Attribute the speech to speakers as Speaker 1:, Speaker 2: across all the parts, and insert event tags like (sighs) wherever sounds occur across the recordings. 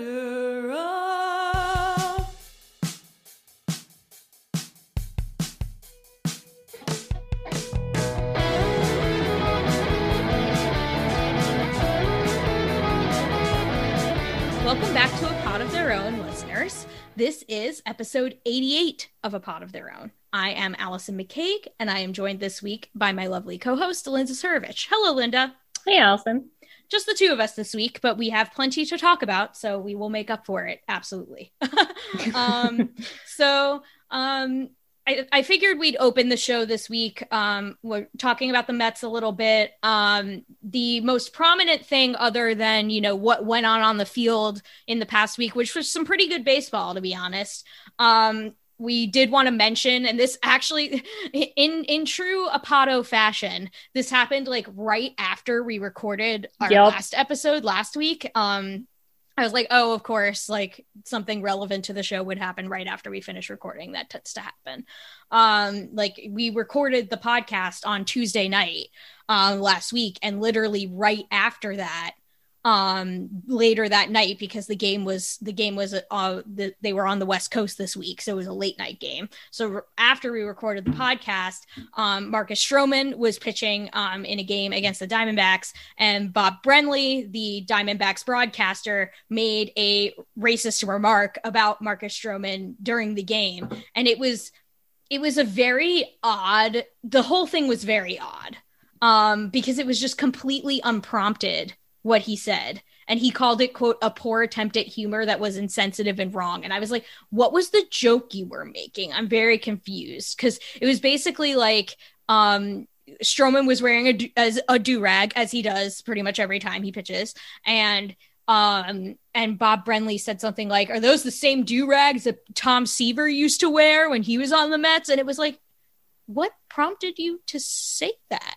Speaker 1: ladder up.
Speaker 2: Welcome back to A Pod of Their Own, listeners. This is episode 88 of A Pod of Their Own. I am Allison McCague, and I am joined this week by my lovely co host, Linda Surovich. Hello, Linda.
Speaker 3: Hey, Allison.
Speaker 2: Just the two of us this week, but we have plenty to talk about, so we will make up for it. Absolutely. (laughs) um, (laughs) so, um, I, I figured we'd open the show this week. Um, we're talking about the Mets a little bit. Um, the most prominent thing, other than you know what went on on the field in the past week, which was some pretty good baseball, to be honest. We did want to mention, and this actually, in in true Apato fashion, this happened like right after we recorded our
Speaker 3: Yep.
Speaker 2: last episode last week. Um, I was like, oh, of course, like something relevant to the show would happen right after we finish recording. That tends to happen. Um, like we recorded the podcast on Tuesday night um, last week, and literally right after that, um, later that night, because the game was the game was uh, the, they were on the West Coast this week, so it was a late night game. So re- after we recorded the podcast, um, Marcus Stroman was pitching um, in a game against the Diamondbacks, and Bob Brenly, the Diamondbacks broadcaster, made a racist remark about Marcus Stroman during the game, and it was it was a very odd. The whole thing was very odd um, because it was just completely unprompted what he said. And he called it, quote, a poor attempt at humor that was insensitive and wrong. And I was like, what was the joke you were making? I'm very confused because it was basically like, um, Stroman was wearing a, as a do rag as he does pretty much every time he pitches, and um, and Bob Brenly said something like, "Are those the same do rags that Tom Seaver used to wear when he was on the Mets?" And it was like, what prompted you to say that?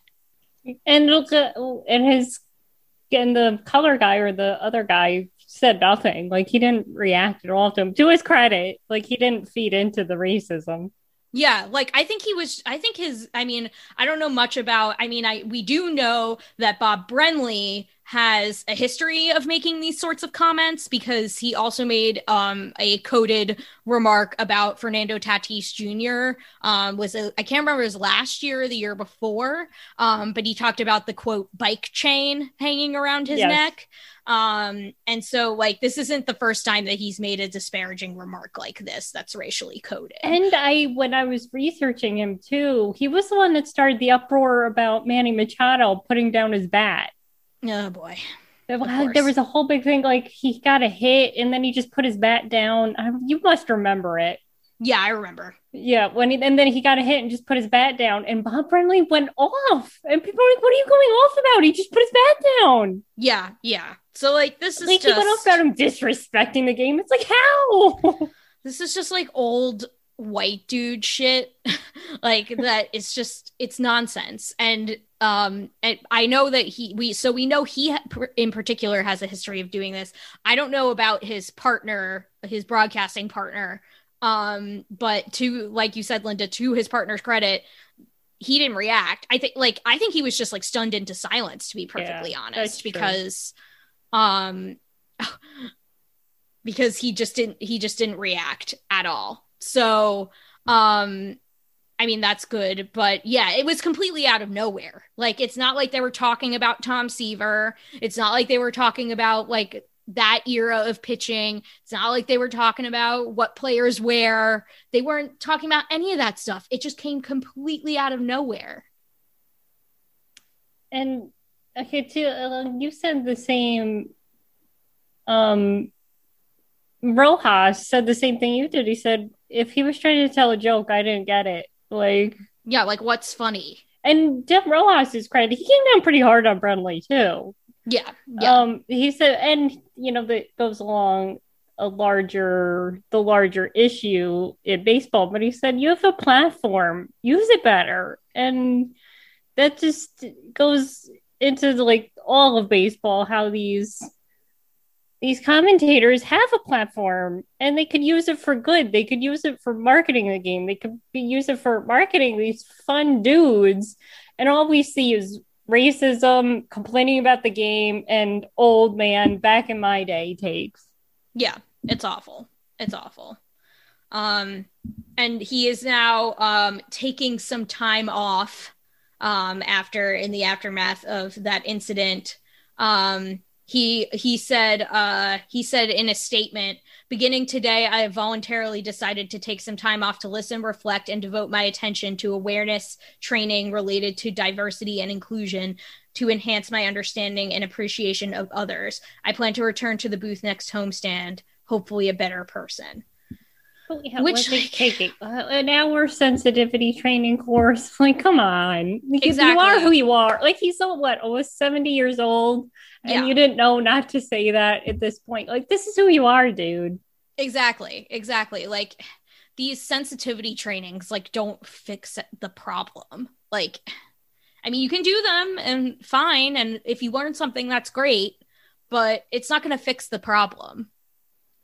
Speaker 3: And look, at- and his and the color guy or the other guy said nothing. Like he didn't react at all to him. To his credit, like he didn't feed into the racism.
Speaker 2: Yeah, like I think he was I think his I mean, I don't know much about I mean, I we do know that Bob Brenly has a history of making these sorts of comments because he also made um a coded remark about Fernando Tatis Jr. um was a, I can't remember it was last year or the year before um but he talked about the quote bike chain hanging around his
Speaker 3: Yes.
Speaker 2: neck um and so like this isn't the first time that he's made a disparaging remark like this that's racially coded.
Speaker 3: And I, when I was researching him too, he was the one that started the uproar about Manny Machado putting down his bat.
Speaker 2: Oh boy.
Speaker 3: There was, a whole big thing like he got a hit and then he just put his bat down. I, you must remember it.
Speaker 2: Yeah, I remember.
Speaker 3: Yeah, when he, and then he got a hit and just put his bat down, and Bob Brenly went off, and people were like, "What are you going off about? He just put his bat down."
Speaker 2: Yeah, yeah. So like this is
Speaker 3: Like
Speaker 2: just
Speaker 3: he went off about him disrespecting the game. It's like how? (laughs)
Speaker 2: this is just like old white dude shit. (laughs) like that it's just it's nonsense. And um and I know that he we so we know he in particular has a history of doing this. I don't know about his partner, his broadcasting partner. Um but to like you said Linda to his partner's credit, he didn't react. I think like I think he was just like stunned into silence to be perfectly
Speaker 3: that's
Speaker 2: honest
Speaker 3: true.
Speaker 2: because um (laughs) because he just didn't he just didn't react at all. So um I mean that's good, but yeah, it was completely out of nowhere. Like it's not like they were talking about Tom Seaver. It's not like they were talking about like that era of pitching. It's not like they were talking about what players wear. They weren't talking about any of that stuff. It just came completely out of nowhere.
Speaker 3: and okay, too. uh, You said the same. Um, Rojas said the same thing you did. He said if he was trying to tell a joke, I didn't get it. Like,
Speaker 2: Yeah, like what's funny?
Speaker 3: and Jeff Rojas' is credit, he came down pretty hard on Brenly too.
Speaker 2: Yeah. Yeah.
Speaker 3: Um, he said, and you know that goes along a larger, the larger issue in baseball. But he said, you have a platform, use it better, and that just goes into like all of baseball. How these these commentators have a platform and they could use it for good. They could use it for marketing the game. They could be, use it for marketing these fun dudes. And all we see is racism, complaining about the game, and old man back in my day takes.
Speaker 2: Yeah, it's awful. It's awful. Um, and he is now um, taking some time off um, after in the aftermath of that incident. Um, he he said uh, he said in a statement beginning today i have voluntarily decided to take some time off to listen reflect and devote my attention to awareness training related to diversity and inclusion to enhance my understanding and appreciation of others i plan to return to the booth next homestand hopefully a better person
Speaker 3: Yeah,
Speaker 2: Which,
Speaker 3: like, taking uh, an hour sensitivity training course. (laughs) Like, come on, because you are who you are. Like, he's so what, almost seventy years old, and
Speaker 2: Yeah.
Speaker 3: you didn't know not to say that at this point. Like, this is who you are, dude.
Speaker 2: exactly exactly like these sensitivity trainings like don't fix the problem like i mean you can do them and fine and if you learn something that's great but it's not going to fix the problem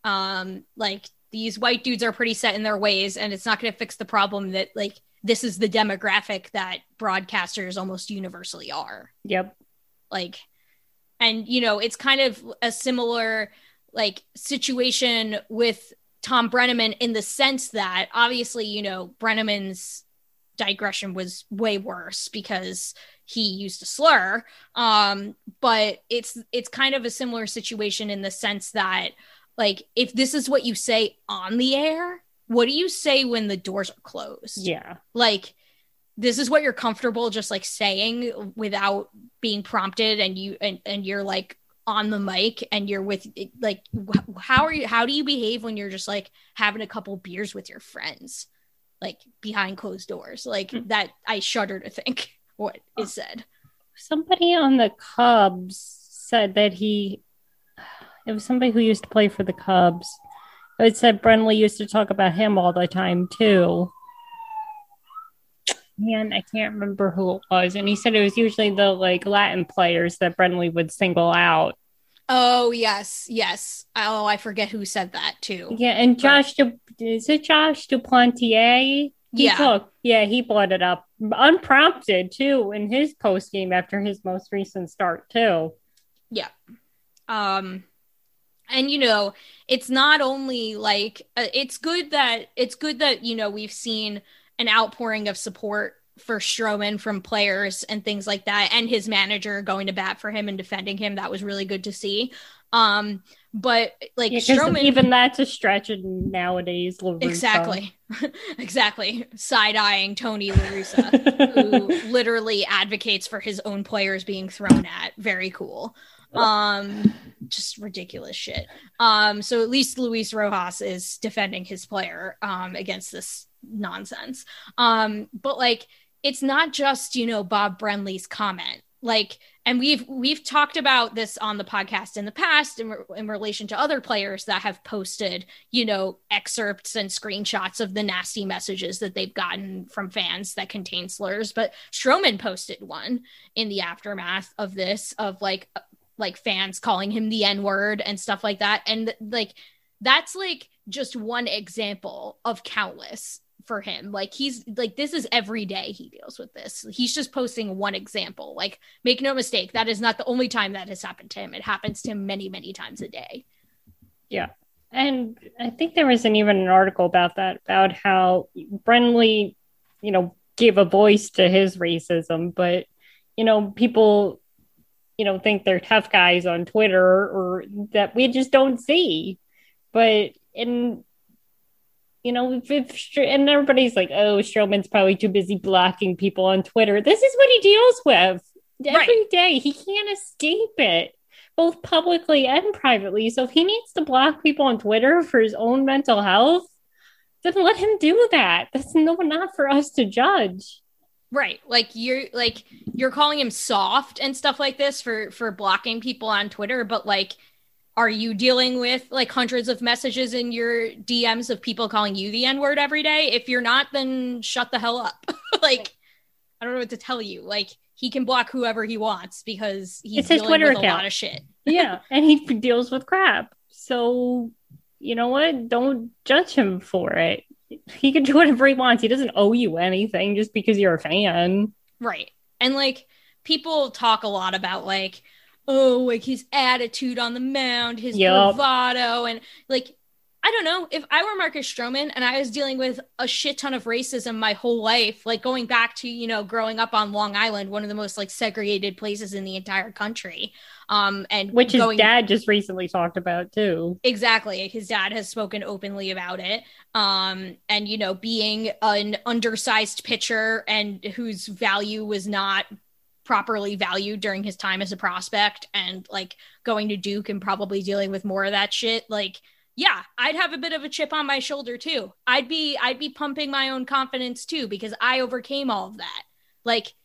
Speaker 2: um like these white dudes are pretty set in their ways and it's not going to fix the problem that like this is the demographic that broadcasters almost universally are
Speaker 3: Yep.
Speaker 2: like and you know it's kind of a similar like situation with thom brennaman in the sense that obviously you know brennaman's digression was way worse because he used a slur um but it's it's kind of a similar situation in the sense that like if this is what you say on the air what do you say when the doors are closed
Speaker 3: Yeah.
Speaker 2: like this is what you're comfortable just like saying without being prompted and you and, and you're like on the mic and you're with like how are you how do you behave when you're just like having a couple beers with your friends like behind closed doors like
Speaker 3: Mm.
Speaker 2: that i shudder to think (laughs) what is said
Speaker 3: Somebody on the Cubs said that he. It was somebody who used to play for the Cubs. It said Brenly used to talk about him all the time too. Man, I can't remember who it was, and he said it was usually the like Latin players that Brenly would single out.
Speaker 2: oh yes yes oh i forget who said that too
Speaker 3: Yeah, and Josh, Du- is it Josh Duplantier? He
Speaker 2: Yeah.
Speaker 3: talked- yeah, he brought it up unprompted too in his post game after his most recent start too. Yeah.
Speaker 2: Um and you know it's not only like uh, it's good that it's good that you know we've seen an outpouring of support for Stroman from players and things like that and his manager going to bat for him and defending him that was really good to see um but like
Speaker 3: Yeah,
Speaker 2: Stroman
Speaker 3: even that's a stretch in nowadays. LaRusa.
Speaker 2: Exactly (laughs) exactly side-eyeing Tony La Russa (laughs) who literally advocates for his own players being thrown at. Very cool. Um, just ridiculous shit. Um, so at least Luis Rojas is defending his player um against this nonsense. Um, but like it's not just, you know, Bob Brenly's comment. Like, and we've we've talked about this on the podcast in the past in, re- in relation to other players that have posted, you know, excerpts and screenshots of the nasty messages that they've gotten from fans that contain slurs. But Stroman posted one in the aftermath of this of like like fans calling him the N word and stuff like that. And like that's like just one example of countless for him. Like he's like this is every day he deals with this. He's just posting one example. Like make no mistake, that is not the only time that has happened to him. It happens to him many, many times a day. Yeah.
Speaker 3: And I think there was an, even an article about that, about how Brenly, you know, gave a voice to his racism, but, you know, people, you know, think they're tough guys on Twitter or that we just don't see. But in, you know, if, and everybody's like, oh, Stroman's probably too busy blocking people on Twitter. This is what he deals with every day. He can't escape it both publicly and privately. So if he needs to block people on Twitter for his own mental health, then let him do that. That's no not for us to judge.
Speaker 2: Right. Like you're like you're calling him soft and stuff like this for for blocking people on Twitter, but like are you dealing with like hundreds of messages in your DMs of people calling you the N-word every day? If you're not, then shut the hell up. (laughs) like I don't know what to tell you. Like he can block whoever he wants because he's
Speaker 3: It's his
Speaker 2: dealing
Speaker 3: Twitter
Speaker 2: with a lot of shit. (laughs)
Speaker 3: Yeah, and he deals with crap. So you know what? Don't judge him for it. He can do whatever he wants. He doesn't owe you anything just because you're a fan.
Speaker 2: Right. And like people talk a lot about like, oh, like his attitude on the mound, his
Speaker 3: Yup.
Speaker 2: bravado, and like I don't know if I were Marcus Stroman and I was dealing with a shit ton of racism my whole life, like going back to you know growing up on Long Island, one of the most like segregated places in the entire country, um, and
Speaker 3: Which his
Speaker 2: going
Speaker 3: dad just recently talked about too.
Speaker 2: exactly his dad has spoken openly about it um and you know being an undersized pitcher and whose value was not properly valued during his time as a prospect and like going to duke and probably dealing with more of that shit like yeah i'd have a bit of a chip on my shoulder too. I'd be i'd be pumping my own confidence too because i overcame all of that. Like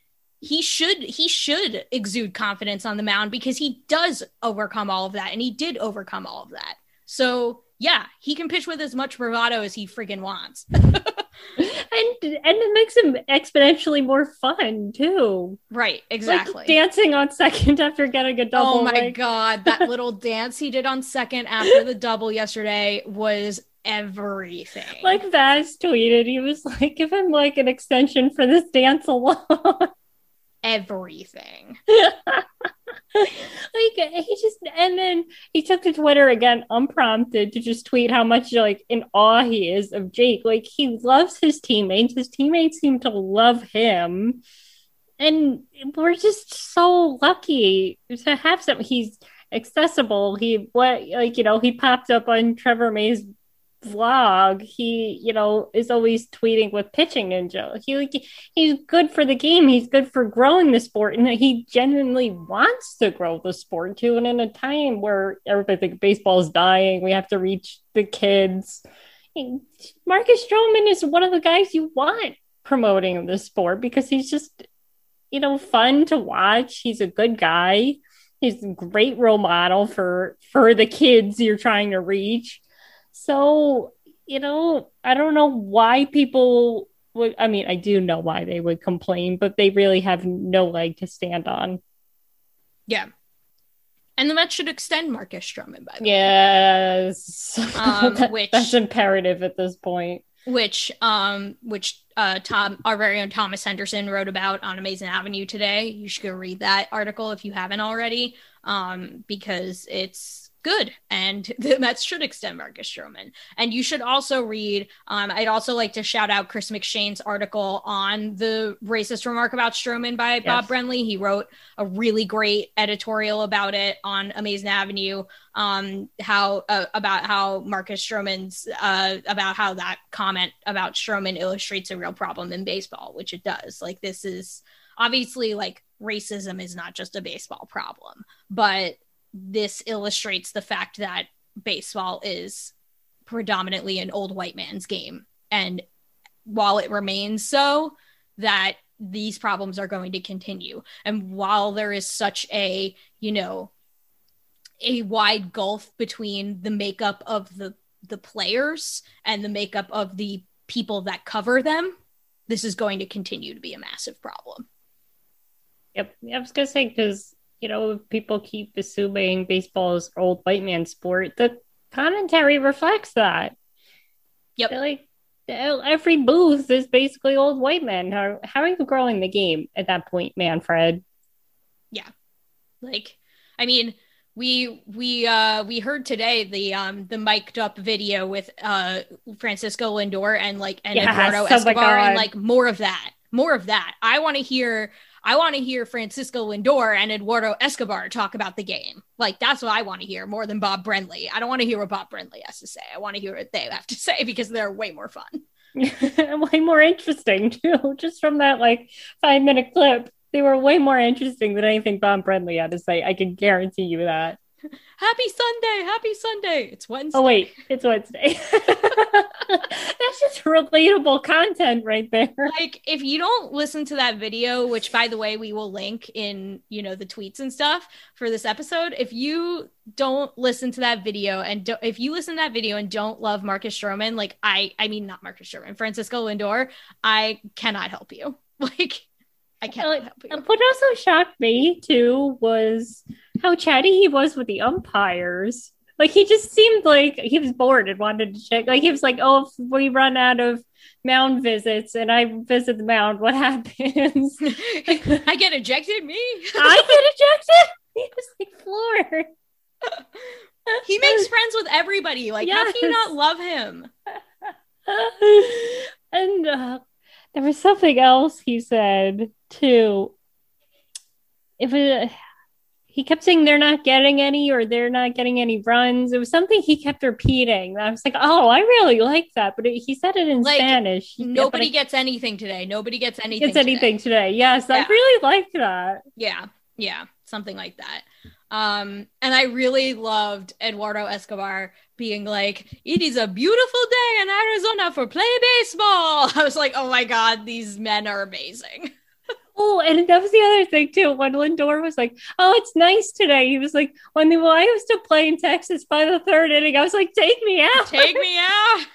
Speaker 2: he should he should exude confidence on the mound because he does overcome all of that and he did overcome all of that. So yeah he can pitch with as much bravado as he friggin wants (laughs)
Speaker 3: And and it makes him exponentially more fun too.
Speaker 2: right exactly
Speaker 3: Like dancing on second after getting a double.
Speaker 2: oh my
Speaker 3: like-
Speaker 2: god that (laughs) little dance he did on second after the double yesterday was everything
Speaker 3: Like Vaz tweeted, he was like, give him like an extension for this dance alone. (laughs)
Speaker 2: everything (laughs)
Speaker 3: like he just and then he took to Twitter again unprompted to just tweet how much like in awe he is of Jake. Like he loves his teammates. His teammates seem to love him. And we're just so lucky to have some he's accessible. He what like you know, he popped up on Trevor May's vlog. He, you know, is always tweeting with pitching ninja. He he's good for the game. He's good for growing the sport, and he genuinely wants to grow the sport too. And in a time where everybody thinks baseball is dying, we have to reach the kids. Marcus Stroman is one of the guys you want promoting the sport because he's just, you know, fun to watch. He's a good guy. He's a great role model for for the kids you're trying to reach. So, you know, I don't know why people would I mean, I do know why they would complain, but they really have no leg to stand on.
Speaker 2: yeah and the Mets should extend Marcus Stroman by the way.
Speaker 3: Yes. (laughs)
Speaker 2: Um,
Speaker 3: That-
Speaker 2: which-
Speaker 3: that's imperative at this point.
Speaker 2: which um which uh tom our very own thomas henderson wrote about on amazing avenue today you should go read that article if you haven't already um because it's good and (laughs) the mets should extend marcus stroman. And you should also read um i'd also like to shout out chris mcshane's article on the racist remark about stroman by bob brenly he wrote a really great editorial about it on amazing avenue um how uh, about how Marcus Stroman's uh about how that comment about Stroman illustrates a real problem in baseball which it does. Like this is obviously like racism is not just a baseball problem but this illustrates the fact that baseball is predominantly an old white man's game. And while it remains so that these problems are going to continue. And while there is such a you know a wide gulf between the makeup of the the players and the makeup of the people that cover them this is going to continue to be a massive problem.
Speaker 3: Yep. I was gonna say because you know people keep assuming baseball is old white man sport. The commentary reflects that.
Speaker 2: Yep.
Speaker 3: They're like every booth is basically old white men. How how are you growing the game at that point, Manfred? Yeah.
Speaker 2: Like i mean we we uh we heard today the um the mic'd up video with uh francisco lindor and like and
Speaker 3: Yes,
Speaker 2: eduardo
Speaker 3: oh
Speaker 2: escobar and like more of that more of that i want to hear i want to hear francisco lindor and eduardo escobar talk about the game like that's what i want to hear more than bob brenly i don't want to hear what bob brenly has to say i want to hear what they have to (laughs) say because they're way more fun (laughs)
Speaker 3: way more interesting too. Just from that like five minute clip, they were way more interesting than anything Bob Brenly had to say. I can guarantee you that. (laughs)
Speaker 2: happy sunday happy sunday it's wednesday
Speaker 3: Oh wait, it's Wednesday. (laughs) (laughs) That's just relatable content right there.
Speaker 2: like if you don't listen to that video which by the way we will link in you know the tweets and stuff for this episode if you don't listen to that video and do, if you listen to that video and don't love marcus stroman like i i mean not marcus stroman francisco lindor i cannot help you like i help you
Speaker 3: What also shocked me too was how chatty he was with the umpires. Like he just seemed like he was bored and wanted to check. Like he was like, "Oh, if we run out of mound visits and I visit the mound, what (laughs) happens? (laughs)
Speaker 2: i get ejected me
Speaker 3: I get (laughs) ejected." he was like floored.
Speaker 2: He makes friends with everybody. Like, how can you not love him?
Speaker 3: and uh, there was something else he said too. If it, he kept saying they're not getting any or they're not getting any runs, it was something he kept repeating. I was like, oh, I really like that, but it, he said it in
Speaker 2: Like,
Speaker 3: Spanish. Yeah,
Speaker 2: Nobody
Speaker 3: I-
Speaker 2: gets anything today. Nobody gets anything.
Speaker 3: gets anything
Speaker 2: today.
Speaker 3: today. Yes, I really like that.
Speaker 2: Yeah, yeah, something like that. Um, and I really loved Eduardo Escobar being like, "It is a beautiful day in Arizona for play baseball." (laughs) I was like, "Oh my god, these men are amazing." (laughs)
Speaker 3: Oh, and that was the other thing too. When Lindor was like, "Oh, it's nice today," he was like, "When the I used to play in Texas by the third inning, I was like, take me out,
Speaker 2: Take me out.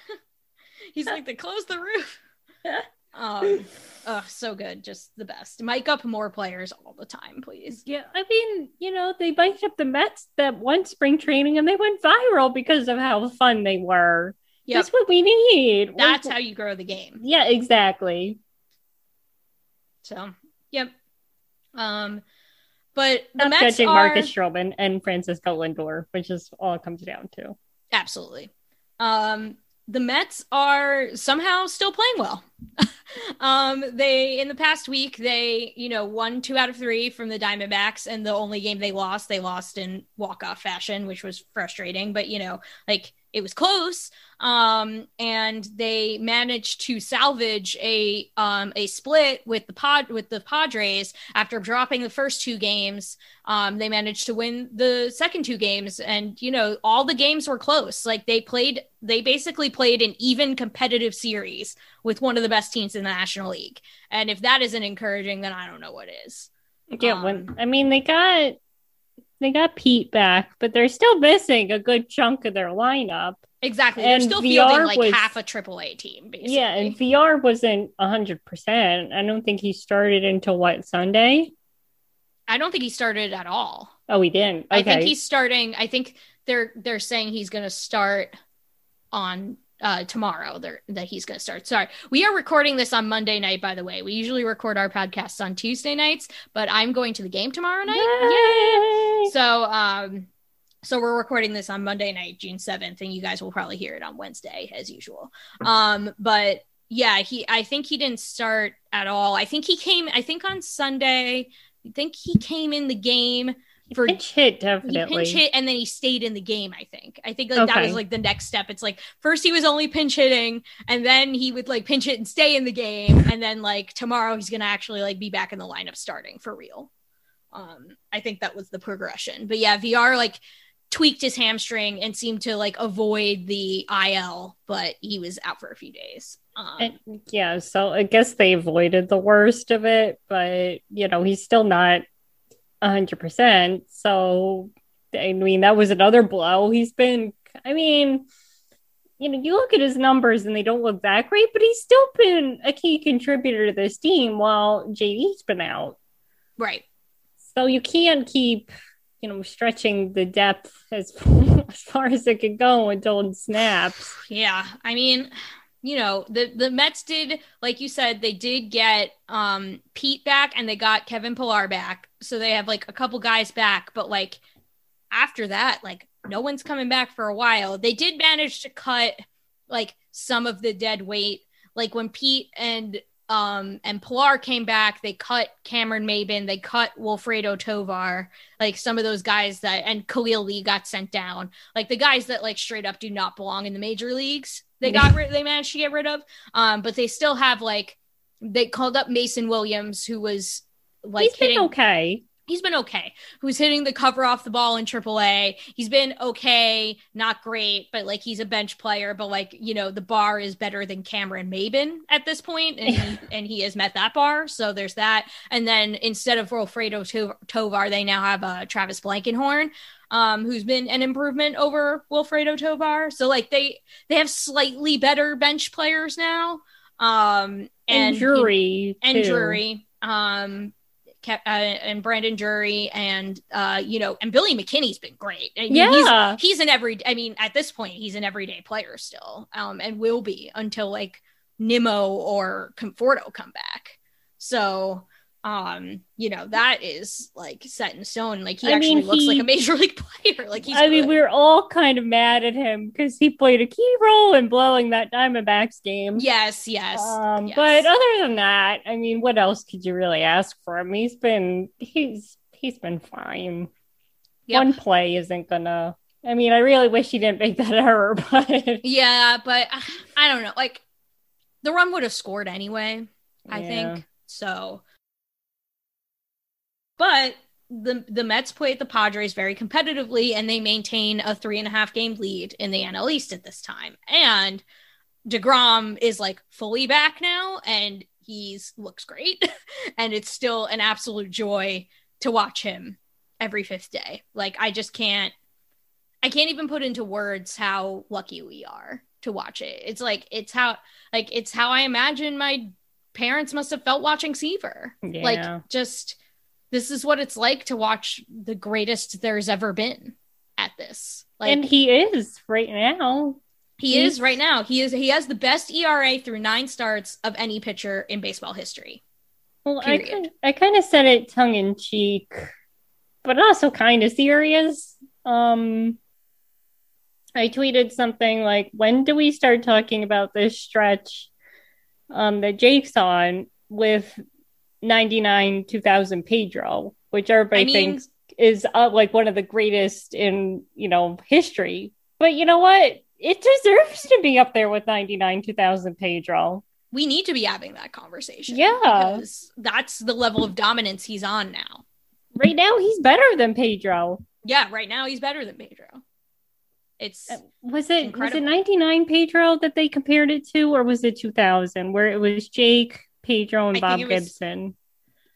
Speaker 2: (laughs) He's like, "They close the roof." (laughs) Um, oh, so good, just the best. Mic up more players all the time, please.
Speaker 3: Yeah, I mean, you know, they mic'd up the Mets that one spring training and they went viral because of how fun they were.
Speaker 2: Yep,
Speaker 3: That's what we need.
Speaker 2: that's
Speaker 3: We-
Speaker 2: how you grow the game.
Speaker 3: Yeah, exactly.
Speaker 2: So, yep. Um, but the
Speaker 3: Not
Speaker 2: Mets
Speaker 3: judging
Speaker 2: are
Speaker 3: Marcus Stroman and Francisco Lindor, which is all it comes down to.
Speaker 2: absolutely. Um, the Mets are somehow still playing well. (laughs) um, they in the past week they you know won two out of three from the Diamondbacks, and the only game they lost they lost in walk off fashion, which was frustrating. But you know, like it was close. Um, and they managed to salvage a um a split with the pod with the Padres after dropping the first two games. Um, they managed to win the second two games, and you know all the games were close. Like they played, they basically played an even competitive series with one of the best teams in the National League. And if that isn't encouraging, then I don't know what is.
Speaker 3: Yeah, when I mean they got they got Pete back, but they're still missing a good chunk of their lineup.
Speaker 2: Exactly,
Speaker 3: And
Speaker 2: they're still
Speaker 3: VR
Speaker 2: fielding like
Speaker 3: was-
Speaker 2: half a AAA team. Basically.
Speaker 3: Yeah, and VR wasn't hundred percent. I don't think he started until what Sunday.
Speaker 2: I don't think he started at all.
Speaker 3: Oh, he didn't. Okay.
Speaker 2: I think he's starting. I think they're they're saying he's going to start on uh tomorrow. That he's going to start. Sorry, we are recording this on Monday night. By the way, we usually record our podcasts on Tuesday nights, but I'm going to the game tomorrow night.
Speaker 3: Yay!
Speaker 2: So um, so we're recording this on Monday night, June seventh, and you guys will probably hear it on Wednesday as usual. Um, but yeah, he I think he didn't start at all. I think he came. I think on Sunday. I think he came in the game for
Speaker 3: Pinch hit
Speaker 2: he
Speaker 3: definitely.
Speaker 2: pinch hit and then he stayed in the game i think. I think like that was like the next step. It's like first he was only pinch hitting and then he would like pinch hit and stay in the game and then like tomorrow he's gonna actually like be back in the lineup starting for real. Um i think that was the progression. But yeah vr like tweaked his hamstring and seemed to like avoid the il but he was out for a few days. Um
Speaker 3: And- yeah, so I guess they avoided the worst of it, but you know he's still not hundred percent. So I mean that was another blow. He's been. I mean. You know, you look at his numbers and they don't look that great, but he's still been a key contributor to this team while JD's been out.
Speaker 2: right
Speaker 3: So you can't keep, you know, stretching the depth as, (laughs) as far as it can go until it snaps. (sighs)
Speaker 2: Yeah, I mean, you know, the the Mets did, like you said, they did get um Pete back and they got Kevin Pillar back, so they have like a couple guys back, but like after that, like no one's coming back for a while. They did manage to cut like some of the dead weight, like when Pete and um and Pillar came back, they cut Cameron Maybin, they cut Wilfredo Tovar, like some of those guys that and Khalil Lee got sent down. Like the guys that like straight up do not belong in the major leagues they got rid they managed to get rid of. Um but they still have like they called up mason williams who was like
Speaker 3: He's been okay.
Speaker 2: He's been okay who's hitting the cover off the ball in aaa he's been okay not great but like he's a bench player but like you know the bar is better than cameron maybin at this point and he, (laughs) and he has met that bar so there's that and then instead of Wilfredo To- tovar they now have uh, travis blankenhorn um, who's been an improvement over Wilfredo Tovar. So like they they have slightly better bench players now. Um, and
Speaker 3: And, jury.
Speaker 2: and. Drury, um, Ke- uh, and Brandon Drury, and uh, you know, and Billy McKinney's been great. I mean, he's-
Speaker 3: Yeah.
Speaker 2: he's, an every. I mean, at this point, he's an everyday player still, um, and will be until like Nimmo or Conforto come back. So um, you know, that is like set in stone. Like he
Speaker 3: I
Speaker 2: actually
Speaker 3: mean,
Speaker 2: looks like a major league (laughs) player. Like he's
Speaker 3: I mean, we were all kind of mad at him because he played a key role in blowing that Diamondbacks game.
Speaker 2: yes, yes.
Speaker 3: Um,
Speaker 2: yes.
Speaker 3: But other than that, I mean, what else could you really ask for him? He's been he's he's been fine.
Speaker 2: Yep.
Speaker 3: One play isn't gonna. I mean, I really wish he didn't make that (laughs) error, but
Speaker 2: Yeah, but (sighs) I don't know. Like the run would have scored anyway, I
Speaker 3: Yeah.
Speaker 2: think. So but the the Mets played the Padres very competitively and they maintain a three and a half game lead in the NL East at this time. And DeGrom is like fully back now and he's looks great. (laughs) and it's still an absolute joy to watch him every fifth day. Like I just can't I can't even put into words how lucky we are to watch it. It's like it's how like it's how I imagine my parents must have felt watching Seaver.
Speaker 3: Yeah.
Speaker 2: Like just this is what it's like to watch the greatest there's ever been at this. Like
Speaker 3: and he is right now.
Speaker 2: he
Speaker 3: he's-
Speaker 2: is right now. He is he has the best ERA through 9 starts of any pitcher in baseball history.
Speaker 3: Well, I
Speaker 2: Period.
Speaker 3: kind I kind of said it tongue in cheek, but also kind of serious. Um, I tweeted something like, "When do we start talking about this stretch um, that Jake's on with 99 2000 Pedro, which everybody
Speaker 2: I mean-
Speaker 3: thinks is uh, like one of the greatest in you know history." But you know what? It deserves to be up there with 99 2000 Pedro.
Speaker 2: We need to be having that conversation.
Speaker 3: Yeah.
Speaker 2: Because that's the level of dominance he's on now.
Speaker 3: Right now, he's better than Pedro.
Speaker 2: Yeah, right now he's better than Pedro. It's
Speaker 3: Uh, Was it was it 99 Pedro that they compared it to, or was it 2000 where it was Jake, Pedro, and
Speaker 2: I
Speaker 3: Bob
Speaker 2: was-
Speaker 3: Gibson?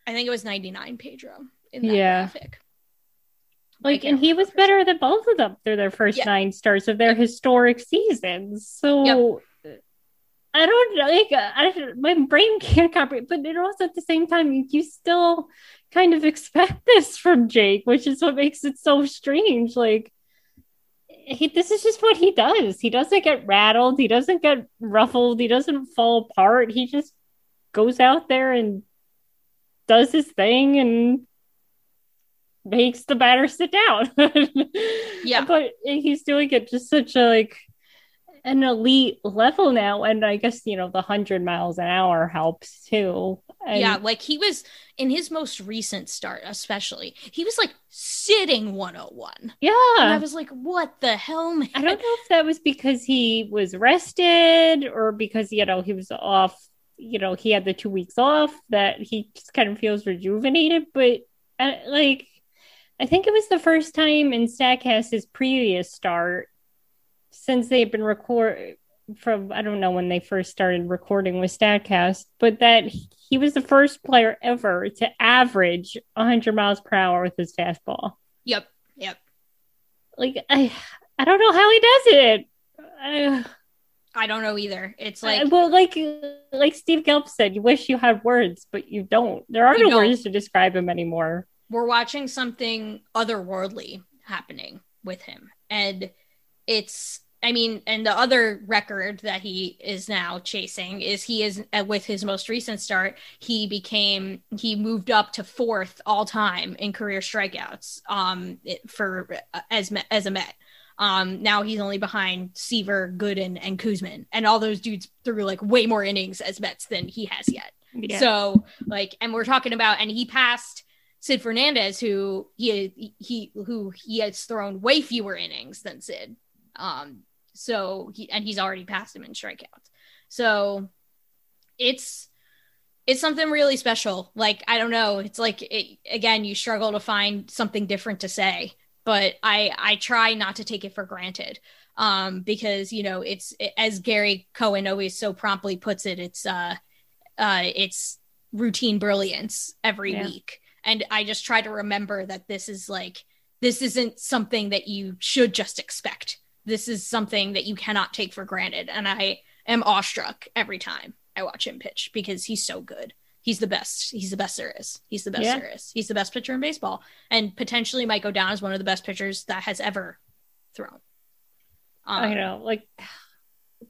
Speaker 2: I think it was 99 Pedro in that
Speaker 3: Yeah.
Speaker 2: graphic.
Speaker 3: Like, and he was better than both of them through their first
Speaker 2: Yeah.
Speaker 3: nine starts of their historic seasons. So I don't know, like uh, I don't, my brain can't comprehend, but it also at the same time you, you still kind of expect (laughs) this from Jake, which is what makes it so strange. Like he, this is just what he does. He doesn't get rattled. He doesn't get ruffled. He doesn't fall apart. He just goes out there and does his thing and makes the batter sit down. (laughs)
Speaker 2: Yeah.
Speaker 3: but he's doing it just such a like an elite level now, and I guess you know the hundred miles an hour helps too. And
Speaker 2: yeah, like he was in his most recent start, especially. He was like sitting 101. Yeah. And I was like, what the hell, man?
Speaker 3: I don't know if that was because he was rested or because you know he was off. You know, he had the two weeks off that he just kind of feels rejuvenated. But uh, like, I think it was the first time in Statcast's previous start since they've been record from I don't know when they first started recording with Statcast, but that he was the first player ever to average 100 miles per hour with his fastball.
Speaker 2: Yep, yep.
Speaker 3: Like I, I don't know how he does it. I,
Speaker 2: I don't know either. It's
Speaker 3: like,
Speaker 2: like,
Speaker 3: well, like like Steve Gelb said, you wish you had words, but you don't. There are no
Speaker 2: don't.
Speaker 3: words to describe him anymore.
Speaker 2: we're watching something otherworldly happening with him. And it's, I mean, and the other record that he is now chasing is he is uh, with his most recent start, he became, he moved up to fourth all time in career strikeouts um, for uh, as, as a Met. Um, now he's only behind Seaver, Gooden, and Koosman, and all those dudes threw like way more innings as Mets than he has yet.
Speaker 3: Yeah.
Speaker 2: So like, and we're talking about, and he passed Sid Fernandez, who he he who he has thrown way fewer innings than Sid. Um, so he and he's already passed him in strikeouts. So it's it's something really special. Like I don't know, it's like it, again, you struggle to find something different to say, but I I try not to take it for granted. Um because you know it's as Gary Cohen always so promptly puts it it's uh uh it's routine brilliance every
Speaker 3: Yeah.
Speaker 2: week. And I just try to remember that this is like this isn't something that you should just expect. This is something that you cannot take for granted. And I am awestruck every time I watch him pitch because he's so good he's the best he's the best there is he's the best
Speaker 3: Yeah.
Speaker 2: there is he's the best pitcher in baseball and potentially might go down as one of the best pitchers that has ever thrown um,
Speaker 3: I know, like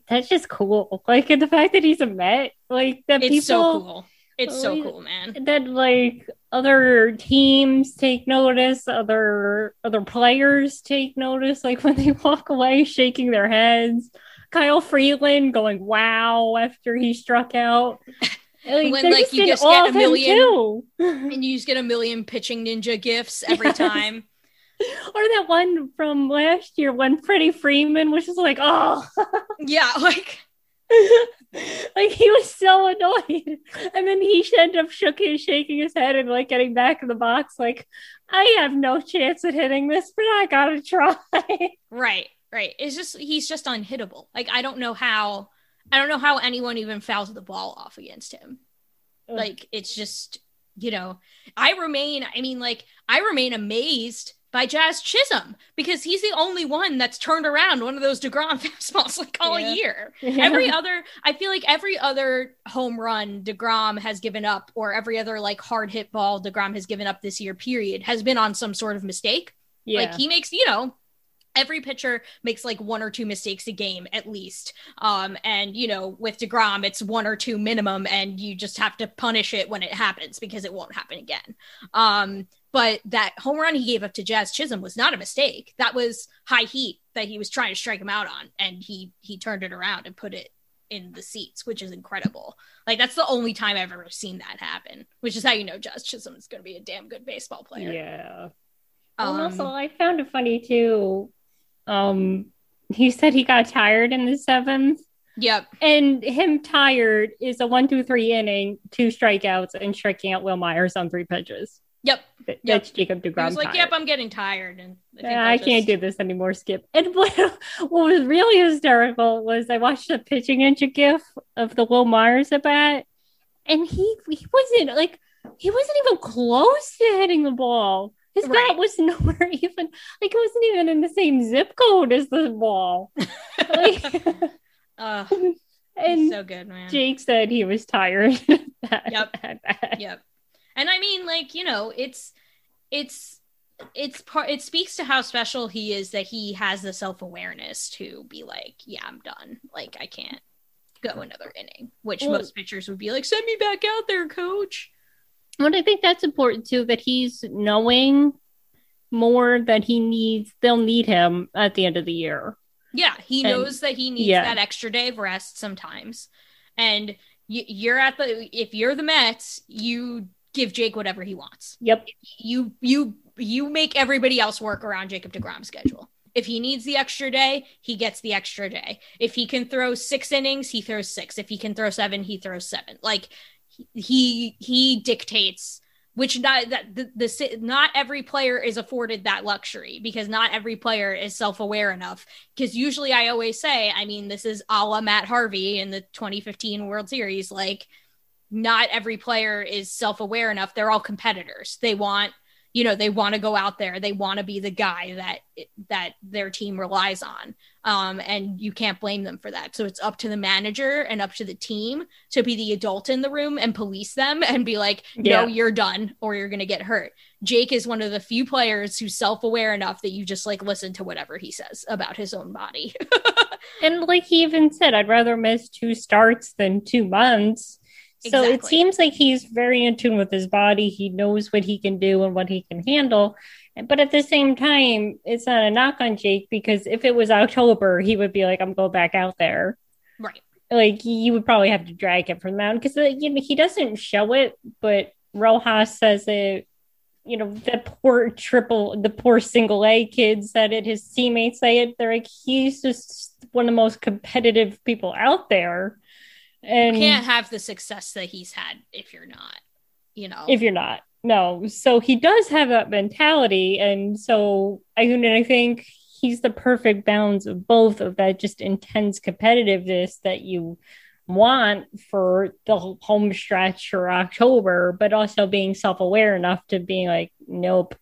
Speaker 3: that's just cool. Like and the fact that he's a Met, like that
Speaker 2: it's
Speaker 3: people
Speaker 2: so cool It's so cool, man.
Speaker 3: that like other teams take notice, other other players take notice, like (laughs) when they walk away shaking their heads. Kyle Freeland going wow after he struck out. (laughs) Like,
Speaker 2: When, like, you just get a million- And you just get a million pitching ninja gifts (laughs) every
Speaker 3: Yes.
Speaker 2: time.
Speaker 3: or that one from last year when Freddie Freeman was just like, oh, (laughs)
Speaker 2: Yeah, like
Speaker 3: like he was so annoyed. And then he ended up shook his, shaking his head and like getting back in the box, like, I have no chance at hitting this, but I gotta try.
Speaker 2: right, right. It's just he's just unhittable. Like I don't know how I don't know how anyone even fouls the ball off against him.
Speaker 3: Ugh.
Speaker 2: Like it's just, you know, I remain I mean like I remain amazed by Jazz Chisholm because he's the only one that's turned around one of those DeGrom (laughs) fastballs like all
Speaker 3: Yeah.
Speaker 2: year. every (laughs) other i feel like every other home run degrom has given up or every other like hard hit ball degrom has given up this year period has been on some sort of mistake
Speaker 3: yeah.
Speaker 2: like he makes you know every pitcher makes like one or two mistakes a game at least um and you know with degrom it's one or two minimum and you just have to punish it when it happens because it won't happen again um but that home run he gave up to Jazz Chisholm was not a mistake. That was high heat that he was trying to strike him out on, and he he turned it around and put it in the seats, which is incredible. Like that's the only time I've ever seen that happen, which is how you know Jazz Chisholm is going to be a damn good baseball player.
Speaker 3: yeah.
Speaker 2: Um,
Speaker 3: also, I found it funny too. Um, he said he got tired in the seventh,
Speaker 2: Yep.
Speaker 3: and him tired is a one, two, three inning, two strikeouts, and striking out Wil Myers on three pitches.
Speaker 2: Yep.
Speaker 3: Th-
Speaker 2: Yep.
Speaker 3: That's Jacob Degrom.
Speaker 2: was like,
Speaker 3: tired.
Speaker 2: "Yep, I'm getting tired," and I,
Speaker 3: Yeah, I
Speaker 2: I'll
Speaker 3: can't do this anymore, Skip. And (laughs) what, what was really hysterical was I watched the pitching ninja gif of the Wil Myers at bat, and he he wasn't like he wasn't even close to hitting the ball. His
Speaker 2: Right.
Speaker 3: bat was (laughs) nowhere even like it wasn't even in the same zip code as the ball. Like, (laughs)
Speaker 2: Uh,
Speaker 3: and
Speaker 2: so good, man.
Speaker 3: Jake said he was tired. at-
Speaker 2: Yep. (laughs)
Speaker 3: at bat.
Speaker 2: yep and i mean like you know it's it's it's part it speaks to how special he is that he has the self-awareness to be like yeah i'm done like i can't go another inning which
Speaker 3: Well-
Speaker 2: most pitchers would be like send me back out there coach
Speaker 3: But I think that's important too that he's knowing more that he needs. They'll need him at the end of the year.
Speaker 2: yeah he
Speaker 3: And-
Speaker 2: knows that he needs
Speaker 3: yeah.
Speaker 2: that extra day of rest sometimes and y- you're at the if you're the mets you give jake whatever he wants
Speaker 3: Yep.
Speaker 2: you you you make everybody else work around Jacob DeGrom's schedule. If he needs the extra day, he gets the extra day. If he can throw 6 innings, he throws 6. If he can throw 7, he throws 7. Like he he dictates which not that the, the not every player is afforded that luxury because not every player is self-aware enough because usually I always say, I mean, this is a la Matt Harvey in the 2015 World Series like not every player is self-aware enough. They're all competitors. They want you know they want to go out there they want to be the guy that that their team relies on um, and you can't blame them for that so it's up to the manager and up to the team to be the adult in the room and police them and be like
Speaker 3: Yeah.
Speaker 2: no you're done or you're going to get hurt jake is one of the few players who's self-aware enough that you just like listen to whatever he says about his own body (laughs)
Speaker 3: And like he even said, I'd rather miss two starts than two months. So it seems like he's very in tune with his body. He knows what he can do and what he can handle. But at the same time, it's not a knock on Jake because if it was October, he would be like, I'm going back out there.
Speaker 2: right
Speaker 3: Like you would probably have to drag him from the mound because uh, you know, he doesn't show it, but Rojas says it. You know, the poor triple, the poor single A kid said it. His teammates say it. They're like, he's just one of the most competitive people out there. And
Speaker 2: you can't have the success that he's had if you're not you know
Speaker 3: if you're not, no. So he does have that mentality. And so I, and I think he's the perfect balance of both of that just intense competitiveness that you want for the home stretch or October, but also being self aware enough to be like, nope.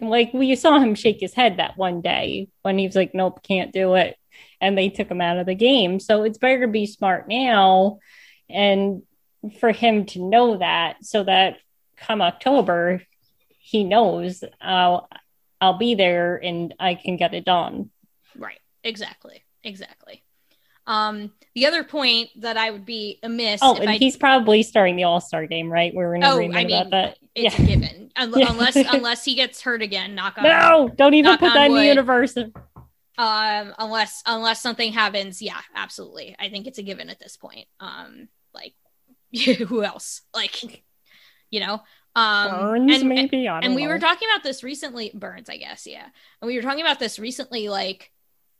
Speaker 3: Like we saw him shake his head that one day when he was like, nope, can't do it. And they took him out of the game. So it's better to be smart now and for him to know that so that come October, he knows I'll, I'll be there and I can get it done.
Speaker 2: Right. Exactly. Exactly. Um, the other point that I would be amiss.
Speaker 3: Oh, and
Speaker 2: I,
Speaker 3: he's probably starting the All Star game, right? We were in
Speaker 2: Oh,
Speaker 3: agreement
Speaker 2: I mean,
Speaker 3: about that.
Speaker 2: it's
Speaker 3: yeah.
Speaker 2: a given, (laughs) unless unless he gets hurt again. Knock (laughs) on
Speaker 3: No, don't even put that in the universe.
Speaker 2: Um unless unless something happens yeah absolutely. I think it's a given at this point. Um like (laughs) who else? Like you know um
Speaker 3: Burnes,
Speaker 2: and,
Speaker 3: maybe. Don't
Speaker 2: and we were talking about this recently burnes i guess yeah. And we were talking about this recently like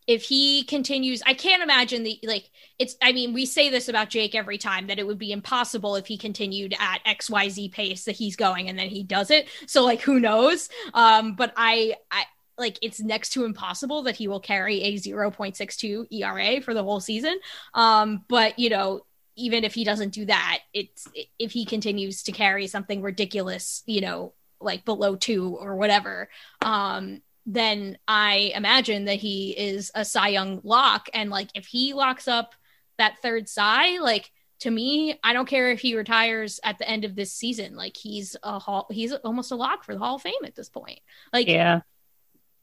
Speaker 2: if he continues i can't imagine the like it's i mean we say this about jake every time that it would be impossible if he continued at xyz pace that he's going and then he does it so like who knows? Um but i i like it's next to impossible that he will carry a 0.62 ERA for the whole season. Um, but you know, even if he doesn't do that, it's if he continues to carry something ridiculous, you know, like below two or whatever, um, then I imagine that he is a Cy Young lock. And like if he locks up that third Cy, like to me, I don't care if he retires at the end of this season. Like he's a hall, he's almost a lock for the Hall of Fame at this point. Like
Speaker 3: Yeah.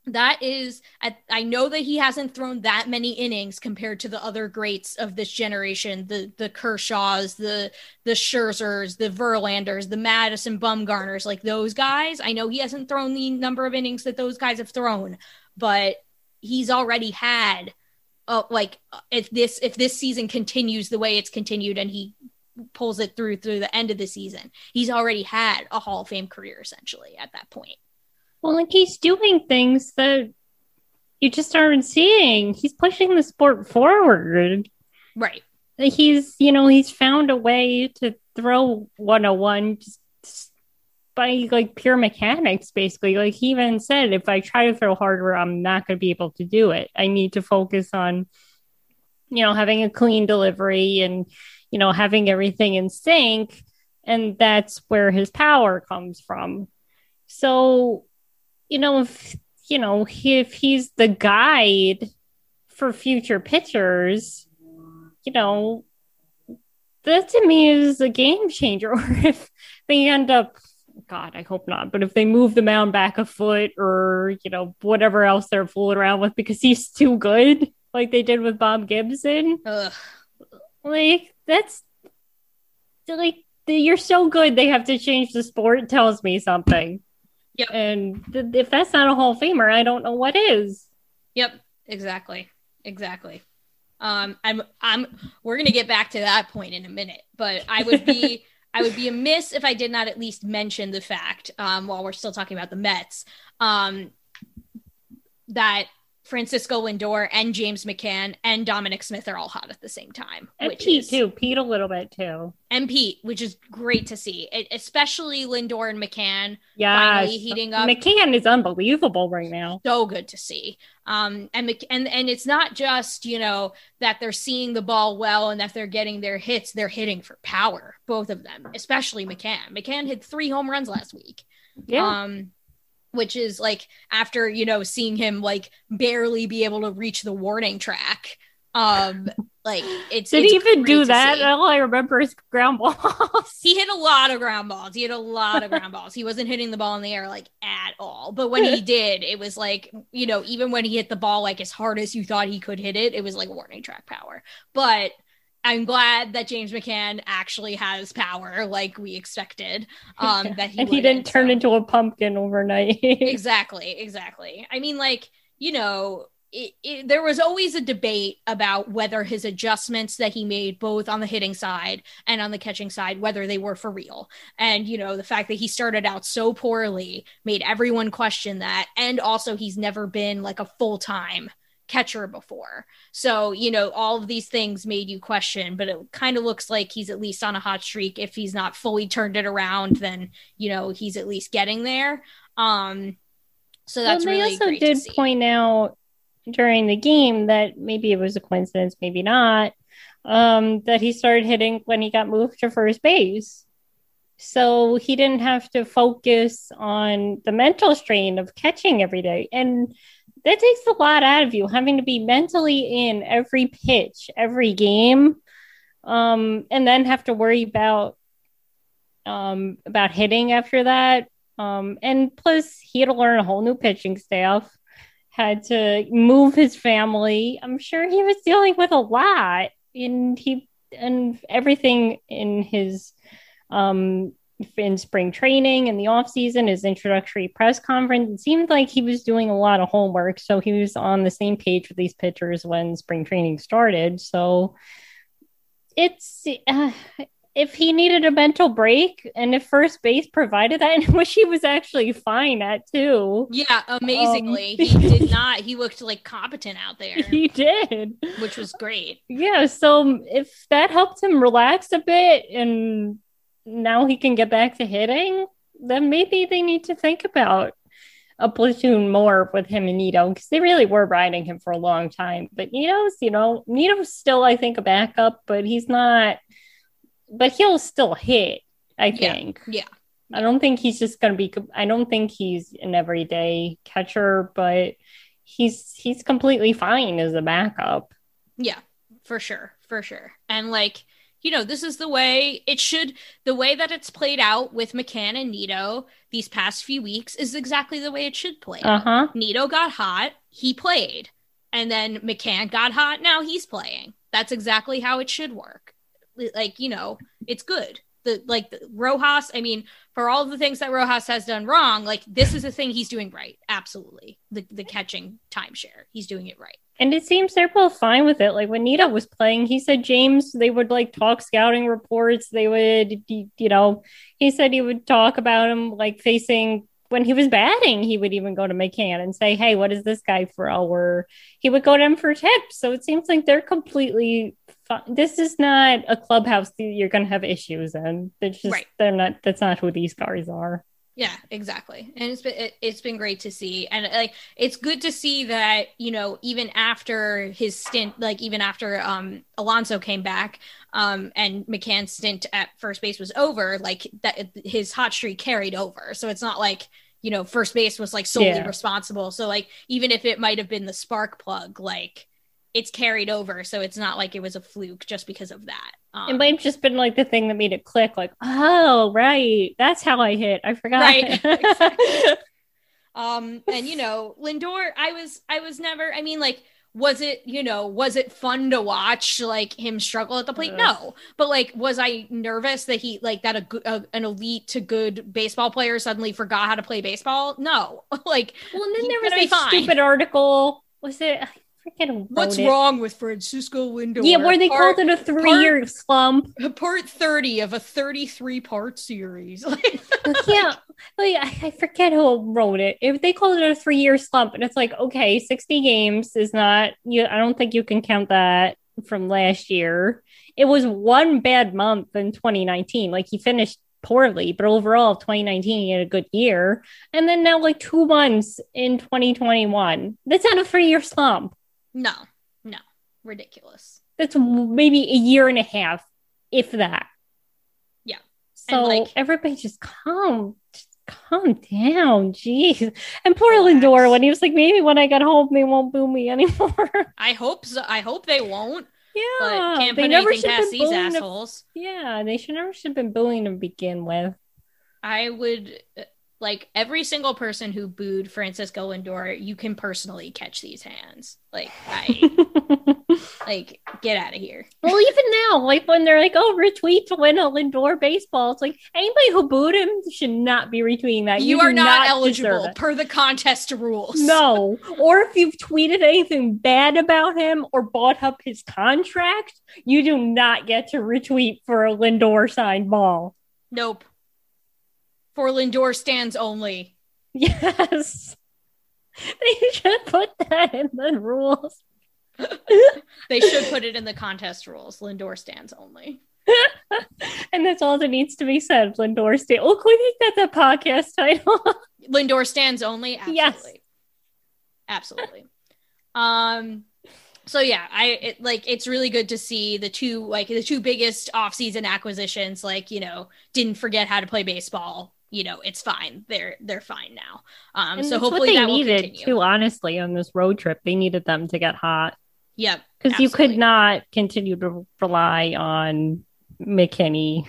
Speaker 2: That is I, I know that he hasn't thrown that many innings compared to the other greats of this generation the the kershaws the the scherzers the verlanders the madison bumgarners like those guys. I know he hasn't thrown the number of innings that those guys have thrown but he's already had uh, like if this if this season continues the way it's continued and he pulls it through through the end of the season he's already had a hall of fame career essentially at that point
Speaker 3: Well, like he's doing things that you just aren't seeing. He's pushing the sport forward.
Speaker 2: right
Speaker 3: He's, you know, he's found a way to throw 101 just by like pure mechanics, basically. Like he even said, if I try to throw harder, I'm not going to be able to do it. I need to focus on, you know, having a clean delivery and, you know, having everything in sync. And that's where his power comes from. So, you know, if you know, he, if he's the guide for future pitchers, you know, that to me is a game changer. (laughs) Or if they end up, God, I hope not, but if they move the mound back a foot or, you know, whatever else they're fooling around with because he's too good, like they did with Bob Gibson,
Speaker 2: Ugh.
Speaker 3: like that's like you're so good they have to change the sport tells me something.
Speaker 2: Yep.
Speaker 3: And th- if that's not a Hall of Famer, I don't know what is.
Speaker 2: Yep, exactly. Exactly. Um I'm I'm we're going to get back to that point in a minute, but I would be (laughs) I would be amiss if I did not at least mention the fact um while we're still talking about the Mets um that Francisco Lindor and James McCann and Dominic Smith are all hot at the same time,
Speaker 3: And Pete
Speaker 2: is
Speaker 3: too. Pete a little bit too.
Speaker 2: and Pete, which is great to see, it, especially Lindor and McCann
Speaker 3: Yeah.
Speaker 2: finally heating up.
Speaker 3: McCann is unbelievable right now.
Speaker 2: so good to see. Um, and Mc- and and it's not just you know that they're seeing the ball well and that they're getting their hits; they're hitting for power, both of them, especially McCann. McCann hit three home runs last week.
Speaker 3: Yeah.
Speaker 2: Um, which is like after you know seeing him like barely be able to reach the warning track. Um, like it's
Speaker 3: Did
Speaker 2: it's
Speaker 3: he even do that? All I remember is ground balls.
Speaker 2: He hit a lot of ground balls. He hit a lot of ground balls. He wasn't hitting the ball in the air like at all. But when he (laughs) did, it was like, you know, even when he hit the ball like as hard as you thought he could hit it, it was like warning track power. But I'm glad that James McCann actually has power like we expected. Um that he (laughs)
Speaker 3: and he didn't turn
Speaker 2: so-
Speaker 3: into a pumpkin overnight. (laughs)
Speaker 2: exactly exactly i mean like you know it, it, there was always a debate about whether his adjustments that he made both on the hitting side and on the catching side whether they were for real and you know the fact that he started out so poorly made everyone question that and also he's never been like a full-time catcher before so you know all of these things made you question but it kind of looks like he's at least on a hot streak if he's not fully turned it around then you know he's at least getting there um so that's
Speaker 3: well, they
Speaker 2: really
Speaker 3: also did point out during the game that maybe it was a coincidence, maybe not, um, that he started hitting when he got moved to first base. So he didn't have to focus on the mental strain of catching every day. And that takes a lot out of you, having to be mentally in every pitch, every game, um, and then have to worry about um, about hitting after that. Um, and plus, he had to learn a whole new pitching staff, had to move his family. I'm sure he was dealing with a lot, and he and everything in his um in spring training and the off season, his introductory press conference. It seemed like he was doing a lot of homework, so he was on the same page with these pitchers when spring training started. So it's uh, if he needed a mental break and if first base provided that, (laughs) and which he was actually fine at too.
Speaker 2: Yeah, amazingly,
Speaker 3: Um, (laughs)
Speaker 2: he did not. He looked like competent out there, (laughs)
Speaker 3: He did.
Speaker 2: which was great.
Speaker 3: Yeah, so if that helped him relax a bit and now he can get back to hitting, then maybe they need to think about a platoon more with him and Nido because they really were riding him for a long time. But Nido's, you know, Nido's still, I think, a backup, but he's not, but he'll still hit, I
Speaker 2: Yeah,
Speaker 3: think.
Speaker 2: yeah.
Speaker 3: I don't think he's just going to be, I don't think he's an everyday catcher, but he's, he's completely fine as a backup.
Speaker 2: Yeah, for sure, for sure. And like, you know, this is the way it should the way that it's played out with McCann and Nido these past few weeks is exactly the way it should play.
Speaker 3: Uh-huh.
Speaker 2: Nido got hot, he played. And then McCann got hot, now he's playing. That's exactly how it should work. Like, you know, it's good. The like Rojas, I mean, for all the things that Rojas has done wrong, like this is the thing he's doing right. Absolutely. The the catching timeshare. He's doing it right.
Speaker 3: And it seems they're both fine with it. Like when Nido was playing, he said James, they would like talk scouting reports. They would, you know, he said he would talk about him like facing when he was batting. He would even go to McCann and say, Hey, what is this guy for? Or he would go to him for tips. So it seems like they're completely fine. This is not a clubhouse that you're going to have issues in. They're just,
Speaker 2: Right.
Speaker 3: they're not, that's not who these guys are.
Speaker 2: Yeah, exactly. And it's been it, it's been great to see, and like it's good to see that you know even after his stint, like even after um Alonso came back, um and McCann's stint at first base was over, like that his hot streak carried over. So it's not like you know first base was like solely
Speaker 3: Yeah.
Speaker 2: responsible. So like even if it might have been the spark plug, like it's carried over. So it's not like it was a fluke just because of that. Um,
Speaker 3: It might have just been like the thing that made it click, like, oh, right. That's how I hit. I forgot.
Speaker 2: Right, (laughs) exactly. um and you know lindor i was i was never i mean like was it you know was it fun to watch like him struggle at the plate
Speaker 3: Ugh.
Speaker 2: no but like was i nervous that he like that a, good- a an elite to good baseball player suddenly forgot how to play baseball no (laughs) like
Speaker 3: Well, and then there was
Speaker 2: gonna be
Speaker 3: that
Speaker 2: fine.
Speaker 3: stupid article. Was it? I forget who wrote
Speaker 2: what's
Speaker 3: it.
Speaker 2: wrong with francisco lindor
Speaker 3: Yeah, where they
Speaker 2: part,
Speaker 3: called it a three-year slump. (laughs)
Speaker 2: part 30 of a 33 part series (laughs)
Speaker 3: yeah, like I, I forget who wrote it. If they called it a three-year slump, and it's like, okay, sixty games is not. You, I don't think you can count that from last year. It was one bad month in 2019. Like he finished poorly, but overall, 2019 he had a good year. And then now, like two months in 2021, that's not a three-year slump.
Speaker 2: No no ridiculous
Speaker 3: that's maybe a year and a half, if that.
Speaker 2: Yeah.
Speaker 3: So
Speaker 2: And, like-
Speaker 3: everybody just calm, just calm down, (laughs) jeez. And poor
Speaker 2: Relax.
Speaker 3: Lindor, when he was like, maybe when I get home, they won't boo me (laughs) anymore.
Speaker 2: i hope so i hope they won't
Speaker 3: yeah,
Speaker 2: but can't
Speaker 3: they
Speaker 2: put
Speaker 3: never
Speaker 2: anything
Speaker 3: should have
Speaker 2: past
Speaker 3: been
Speaker 2: these assholes.
Speaker 3: yeah, they should never should have been booing to begin with.
Speaker 2: I would like every single person who booed Francisco Lindor. You can personally catch these hands. Like I (laughs) like get out of here.
Speaker 3: well, even now, like when they're like, "Oh, retweet to win a Lindor baseball," it's like anybody who booed him should not be retweeting that.
Speaker 2: You,
Speaker 3: do
Speaker 2: are not,
Speaker 3: deserve
Speaker 2: eligible per the contest rules.
Speaker 3: No. (laughs) Or if you've tweeted anything bad about him or bought up his contract, you do not get to retweet for a Lindor signed ball.
Speaker 2: Nope. For Lindor stands only.
Speaker 3: Yes. (laughs) They should put that in the rules. (laughs)
Speaker 2: They should put it in the contest rules. Lindor stands only. (laughs)
Speaker 3: and that's all that needs to be said. Lindor stay. Oh, can we make that the podcast title?
Speaker 2: Lindor stands only. Absolutely.
Speaker 3: Yes.
Speaker 2: Absolutely. Um so yeah, I it, like it's really good to see the two like the two biggest off-season acquisitions like, you know, didn't forget how to play baseball. You know, it's fine. They're they're fine now. Um
Speaker 3: And
Speaker 2: so hopefully
Speaker 3: they
Speaker 2: that will
Speaker 3: needed
Speaker 2: continue.
Speaker 3: too. Honestly, on this road trip, they needed them to get hot
Speaker 2: Yep.
Speaker 3: because you could not continue to rely on McKinney,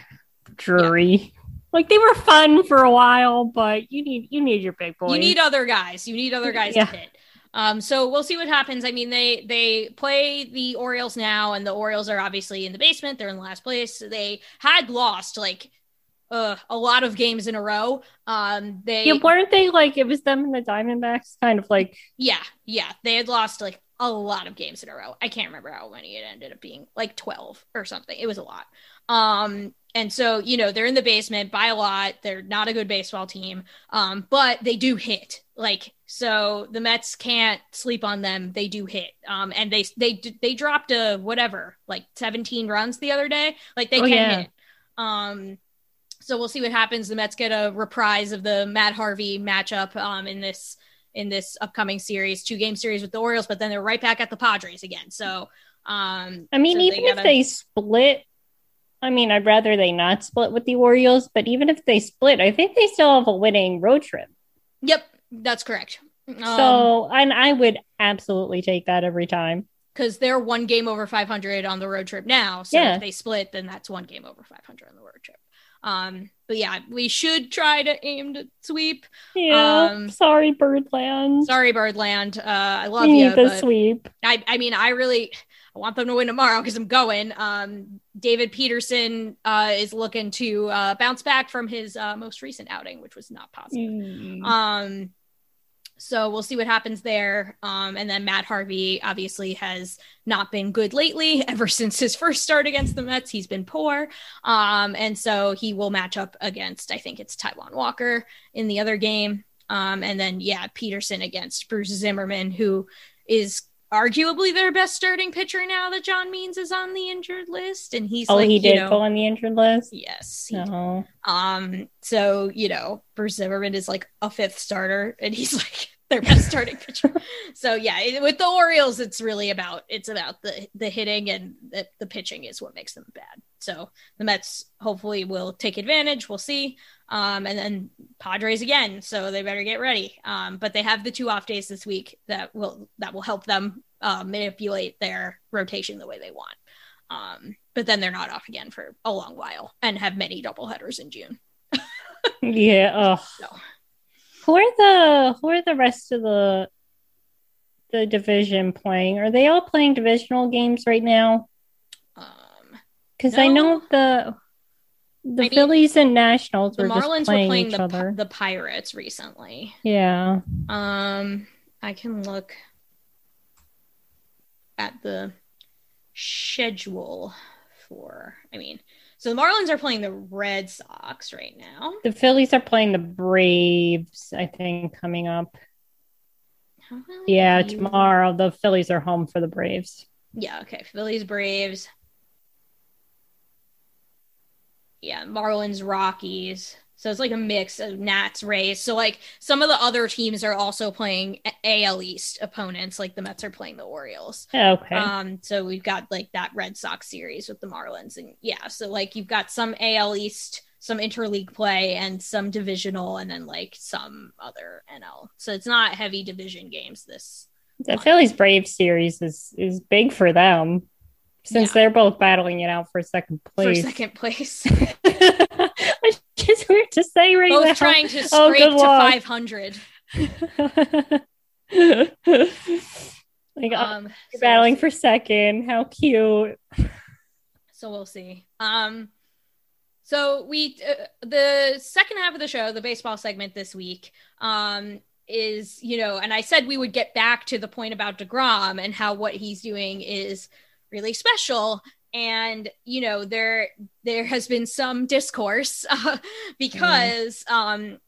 Speaker 3: Drury. Like they were fun for a while, but you need you need your big boys.
Speaker 2: You need other guys. You need other guys
Speaker 3: Yeah.
Speaker 2: to hit. Um, so we'll see what happens. I mean, they they play the Orioles now, and the Orioles are obviously in the basement. They're in the last place. They had lost like uh, a lot of games in a row. Um, they
Speaker 3: Yeah, weren't they like it was them and the Diamondbacks kind of like
Speaker 2: yeah, yeah, they had lost like a lot of games in a row. I can't remember how many it ended up being, like 12 or something. It was a lot. Um, and so, you know, they're in the basement by a lot. They're not a good baseball team. Um, but they do hit. Like, so the Mets can't sleep on them. They do hit. Um, and they they they dropped a whatever, like 17 runs the other day. Like they
Speaker 3: Oh,
Speaker 2: can
Speaker 3: yeah.
Speaker 2: hit. Um so we'll see what happens. The Mets get a reprise of the Matt Harvey matchup um, in this in this upcoming series, two game series with the Orioles, but then they're right back at the Padres again. So, um,
Speaker 3: I mean,
Speaker 2: so
Speaker 3: even if
Speaker 2: gotta-
Speaker 3: they split, I mean, I'd rather they not split with the Orioles, but even if they split, I think they still have a winning road trip.
Speaker 2: yep, that's correct. Um,
Speaker 3: so, and I would absolutely take that every time.
Speaker 2: because they're one game over 500 on the road trip now. So
Speaker 3: Yeah.
Speaker 2: if they split, then that's one game over 500 on the road trip. Um, but yeah, we should try to aim to sweep.
Speaker 3: Yeah.
Speaker 2: Um,
Speaker 3: sorry, Birdland.
Speaker 2: Sorry, Birdland. Uh, I love
Speaker 3: we
Speaker 2: you.
Speaker 3: need the sweep.
Speaker 2: I, I mean, I really I want them to win tomorrow because I'm going. Um, David Peterson uh, is looking to uh, bounce back from his uh, most recent outing, which was not positive.
Speaker 3: Mm.
Speaker 2: Um, so we'll see what happens there. Um, and then Matt Harvey obviously has not been good lately. (laughs) Ever since his first start against the Mets, he's been poor. Um, and so he will match up against, I think it's Taijuan Walker in the other game. Um, and then, yeah, Peterson against Bruce Zimmermann, who is arguably their best starting pitcher now that John Means is on the injured list. And he's
Speaker 3: oh,
Speaker 2: like,
Speaker 3: he did
Speaker 2: know,
Speaker 3: go on the injured list.
Speaker 2: yes,
Speaker 3: No.
Speaker 2: um, so you know, Bruce Zimmermann is like a fifth starter, and he's (laughs) like (laughs) their best starting pitcher. So yeah, with the Orioles, it's really about it's about the the hitting and the, the pitching is what makes them bad. So the Mets hopefully will take advantage. We'll see. Um, and then Padres again, so they better get ready. Um, but they have the two off days this week that will that will help them uh, manipulate their rotation the way they want. Um, but then they're not off again for a long while and have many doubleheaders in June. (laughs)
Speaker 3: Yeah. Ugh.
Speaker 2: So
Speaker 3: Who are the who are the rest of the the division playing? Are they all playing divisional games right now?
Speaker 2: um,
Speaker 3: Because I know the the
Speaker 2: I mean,
Speaker 3: Phillies and Nationals
Speaker 2: the
Speaker 3: were just
Speaker 2: Marlins were
Speaker 3: playing
Speaker 2: playing
Speaker 3: each
Speaker 2: the,
Speaker 3: other.
Speaker 2: the Pirates recently.
Speaker 3: yeah.
Speaker 2: Um, I can look at the schedule for. I mean, so the Marlins are playing the Red Sox right now.
Speaker 3: The Phillies are playing the Braves, I think, coming up. Yeah,
Speaker 2: you-
Speaker 3: tomorrow the Phillies are home for the Braves.
Speaker 2: Yeah, okay. Phillies, Braves. Yeah, Marlins, Rockies. So it's like a mix of Nats, Rays. So like some of the other teams are also playing AL East opponents, like the Mets are playing the Orioles.
Speaker 3: Okay.
Speaker 2: Um, so we've got like that Red Sox series with the Marlins, and yeah, so like you've got some AL East, some interleague play, and some divisional, and then like some other NL. So it's not heavy division games. This
Speaker 3: the Phillies Braves series is is big for them since
Speaker 2: Yeah.
Speaker 3: they're both battling it out for second place.
Speaker 2: for second place,
Speaker 3: Which is weird to say right
Speaker 2: both
Speaker 3: now.
Speaker 2: trying to
Speaker 3: Oh,
Speaker 2: scrape
Speaker 3: good
Speaker 2: to
Speaker 3: luck.
Speaker 2: 500. (laughs)
Speaker 3: like oh,
Speaker 2: Um,
Speaker 3: you're
Speaker 2: so
Speaker 3: battling
Speaker 2: we'll
Speaker 3: for second. How cute.
Speaker 2: so we'll see. Um, so we uh, the second half of the show, the baseball segment this week, um, is you know, and I said we would get back to the point about Degrom and how what he's doing is really special. And you know, there there has been some discourse (laughs) uh, because um,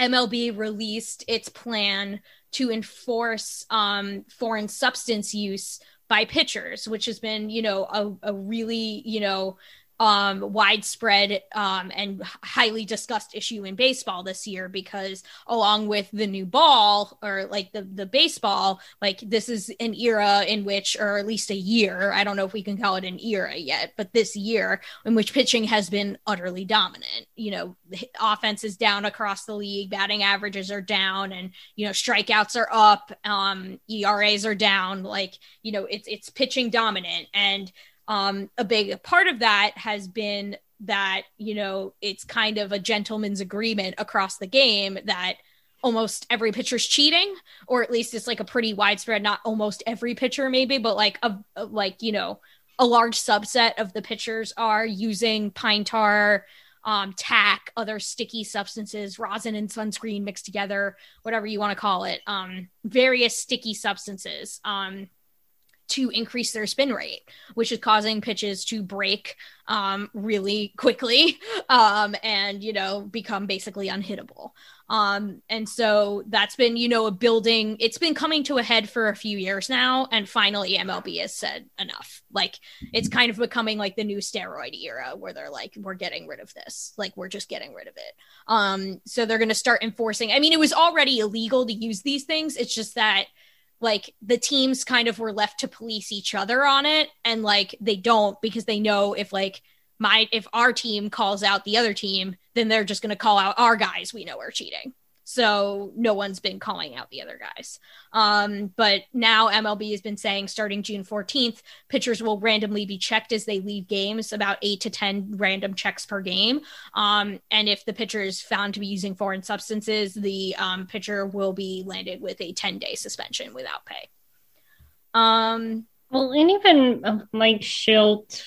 Speaker 2: MLB released its plan to enforce um, foreign substance use by pitchers, which has been, you know, a, a really, you know, um, widespread um, and highly discussed issue in baseball this year because along with the new ball or like the the baseball, like this is an era in which, or at least a year, I don't know if we can call it an era yet, but this year in which pitching has been utterly dominant. You know, offense is down across the league, batting averages are down, and you know strikeouts are up, um, ERAs are down. Like you know, it's it's pitching dominant, and um, a big part of that has been that you know it's kind of a gentleman's agreement across the game that almost every pitcher's cheating, or at least it's like a pretty widespread, not almost every pitcher maybe, but like a, a like, you know, a large subset of the pitchers are using pine tar, um, tack, other sticky substances, rosin and sunscreen mixed together, whatever you want to call it, um, various sticky substances. Um, to increase their spin rate, which is causing pitches to break um, really quickly (laughs) um, and, you know, become basically unhittable. Um, and so that's been, you know, a building, it's been coming to a head for a few years now. And finally, MLB has said enough. Like, it's kind of becoming like the new steroid era where they're like, we're getting rid of this. Like, we're just getting rid of it. Um, so they're going to start enforcing. I mean, it was already illegal to use these things. It's just that like the teams kind of were left to police each other on it. And like they don't because they know if like my if our team calls out the other team then they're just going to call out our guys. We know are cheating so no one's been calling out the other guys. Um, but now mlb has been saying starting june 14th pitchers will randomly be checked as they leave games about 8 to 10 random checks per game. Um, and if the pitcher is found to be using foreign substances the um, pitcher will be landed with a 10 day suspension without pay. Um,
Speaker 3: well, and even uh, Mike Shildt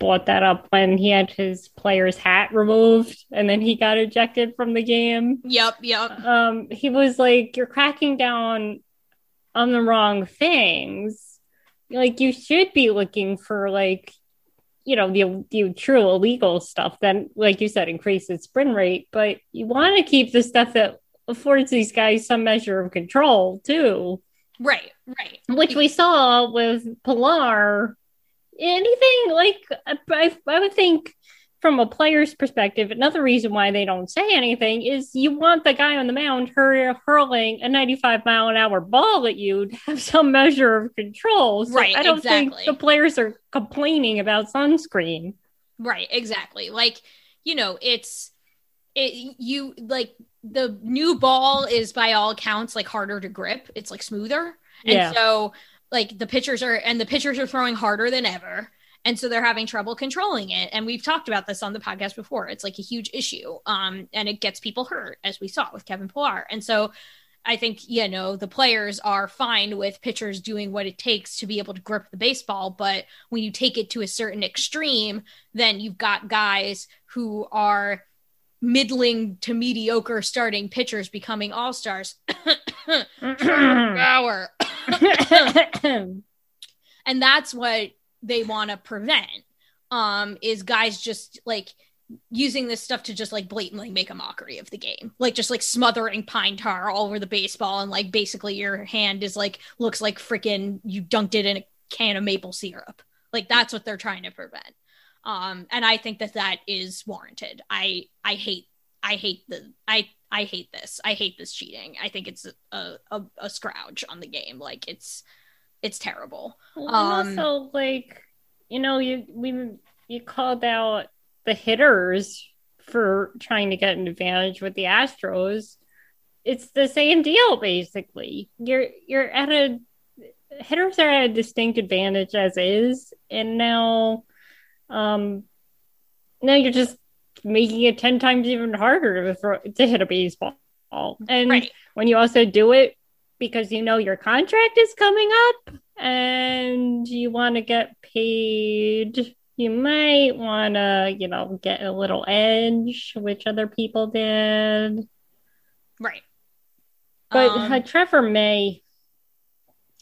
Speaker 3: brought that up when he had his player's hat removed and then he got ejected from the game.
Speaker 2: yep yep
Speaker 3: Um, he was like, You're cracking down on the wrong things. Like, you should be looking for, like, you know, the, the true illegal stuff that, like you said, increases spin rate, but you want to keep the stuff that affords these guys some measure of control, too
Speaker 2: right right
Speaker 3: which we saw with Pillar. Anything like I, I would think from a player's perspective, another reason why they don't say anything is you want the guy on the mound hur- hurling a 95 mile an hour ball at you to have some measure of control. So
Speaker 2: Right,
Speaker 3: I don't
Speaker 2: exactly.
Speaker 3: think the players are complaining about sunscreen.
Speaker 2: Right, exactly. Like, you know, it's it you like the new ball is by all accounts like harder to grip. It's like smoother. And
Speaker 3: Yeah.
Speaker 2: so like the pitchers are and the pitchers are throwing harder than ever. And so they're having trouble controlling it. And we've talked about this on the podcast before. It's like a huge issue. Um, and it gets people hurt, as we saw with Kevin Pillar. And so I think, you know, the players are fine with pitchers doing what it takes to be able to grip the baseball. But when you take it to a certain extreme, then you've got guys who are middling to mediocre starting pitchers becoming all stars. Bauer. (coughs) (coughs) and that's what they want to prevent um is guys just like using this stuff to just like blatantly make a mockery of the game. Like just like smothering pine tar all over the baseball and like basically your hand is like looks like freaking you dunked it in a can of maple syrup. Like that's what they're trying to prevent. Um and i think that that is warranted. I i hate i hate the i i hate this. I hate this cheating. I think it's a a, a scrouge on the game. Like it's it's terrible.
Speaker 3: Well,
Speaker 2: Um,
Speaker 3: also, like you know, you we you called out the hitters for trying to get an advantage with the Astros. It's the same deal, basically. You're you're at a hitters are at a distinct advantage as is, and now, um, now you're just making it ten times even harder to throw, to hit a baseball. And
Speaker 2: right.
Speaker 3: when you also do it because you know your contract is coming up and you want to get paid you might want to you know get a little edge which other people did.
Speaker 2: Right.
Speaker 3: But
Speaker 2: Um,
Speaker 3: uh, trevor may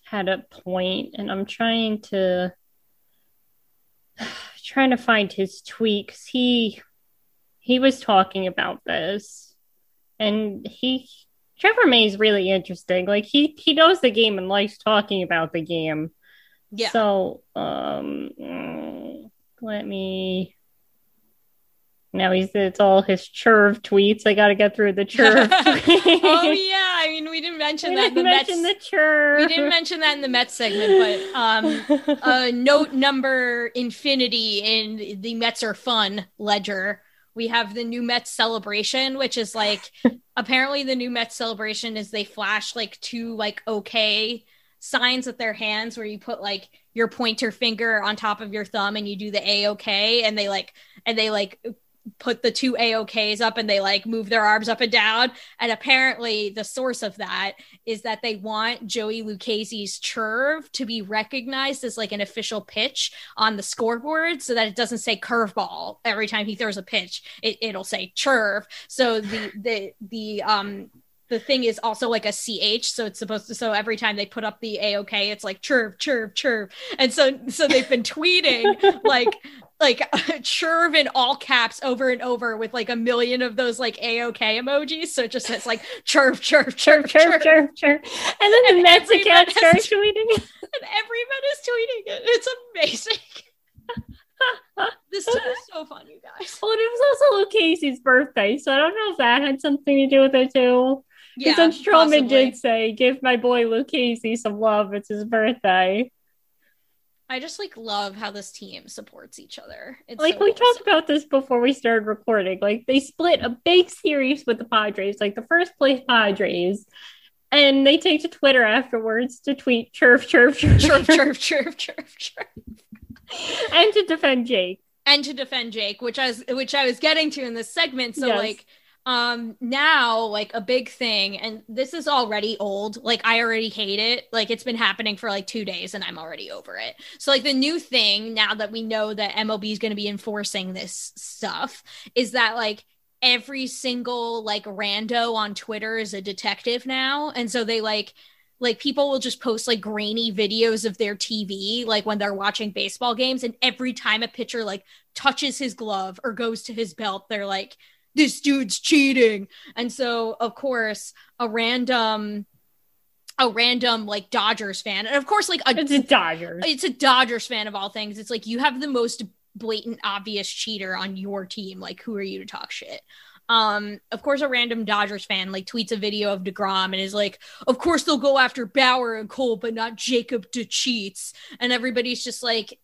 Speaker 3: had a point and i'm trying to (sighs) trying to find his tweet because he he was talking about this and he trevor may is really interesting. Like he he knows the game and likes talking about the game.
Speaker 2: Yeah.
Speaker 3: So um mm, let me now he's it's all his churve tweets. I gotta get through the (laughs) churve
Speaker 2: oh yeah. I mean we didn't mention
Speaker 3: we
Speaker 2: that in the
Speaker 3: didn't
Speaker 2: Mets.
Speaker 3: mention the churve
Speaker 2: we didn't mention that in the Mets segment, but um, (laughs) uh, note number infinity in the Mets are fun ledger. We have the new Mets celebration, which is like (laughs) apparently the new Mets celebration is they flash like two like okay signs with their hands where you put like your pointer finger on top of your thumb and you do the a okay and they like and they like put the two AOKs up and they like move their arms up and down. And apparently, the source of that is that they want Joey Lucchesi's churve to be recognized as like an official pitch on the scoreboard so that it doesn't say curveball every time he throws a pitch. It, it'll say churve. So the the the um the thing is also like a ch so it's supposed to so every time they put up the aok it's like chirp chirp chirp and so so they've been tweeting like like (laughs) chirp in all caps over and over with like a million of those like aok emojis so it just says like chirp chirp chirp
Speaker 3: chirp, chirp, chirp. And then the
Speaker 2: And
Speaker 3: Mets
Speaker 2: everyone
Speaker 3: account starts tweeting. it. (laughs)
Speaker 2: and everyone is tweeting it it's amazing (laughs) this is so fun you guys
Speaker 3: Well, it was also Casey's birthday, so I don't know if that had something to do with it too.
Speaker 2: yeah
Speaker 3: Because then
Speaker 2: Stroman
Speaker 3: did say, "Give my boy Lucchesi some love. It's his birthday."
Speaker 2: I just like love how this team supports each other. It's
Speaker 3: like
Speaker 2: so
Speaker 3: we
Speaker 2: awesome.
Speaker 3: talked about this before we started recording. Like they split a big series with the Padres, like the first place Padres. And they take to Twitter afterwards to tweet chirp, chirp, chirp, (laughs)
Speaker 2: chirp, chirp, (laughs) chirp, chirp, chirp.
Speaker 3: and to defend Jake.
Speaker 2: And to defend Jake, which I was which I was getting to in this segment. So
Speaker 3: yes.
Speaker 2: like um now like a big thing and this is already old like i already hate it like it's been happening for like two days and i'm already over it. So like the new thing now that we know that mlb is going to be enforcing this stuff is that like every single like rando on twitter is a detective now and so they like like people will just post like grainy videos of their TV like when they're watching baseball games and every time a pitcher like touches his glove or goes to his belt they're like this dude's cheating and so of course a random a random like Dodgers fan and of course like a
Speaker 3: It's the Dodgers.
Speaker 2: it's a Dodgers fan of all things. It's like you have the most blatant, obvious cheater on your team. Like, who are you to talk shit? Um, of course, a random Dodgers fan like tweets a video of Degrom and is like, "Of course they'll go after Bauer and Cole, but not Jacob to cheats." And everybody's just like,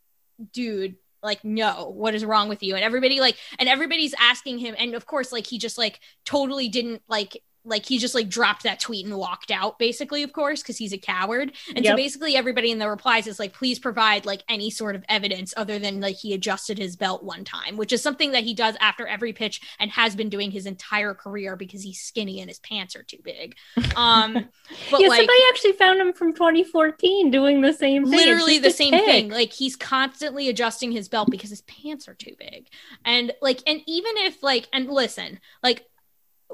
Speaker 2: "Dude." Like no, what is wrong with you? And everybody like, and everybody's asking him, and of course, like he just like totally didn't like, like he just like dropped that tweet and walked out, basically, of course, because he's a coward. And so basically everybody in the replies is like, please provide like any sort of evidence other than like he adjusted his belt one time, which is something that he does after every pitch and has been doing his entire career because he's skinny and his pants are too big. Um (laughs) but
Speaker 3: yeah,
Speaker 2: like
Speaker 3: somebody actually found him from 2014 doing the same thing.
Speaker 2: Literally the same thing like he's constantly adjusting his belt because his pants are too big and like and even if like and listen like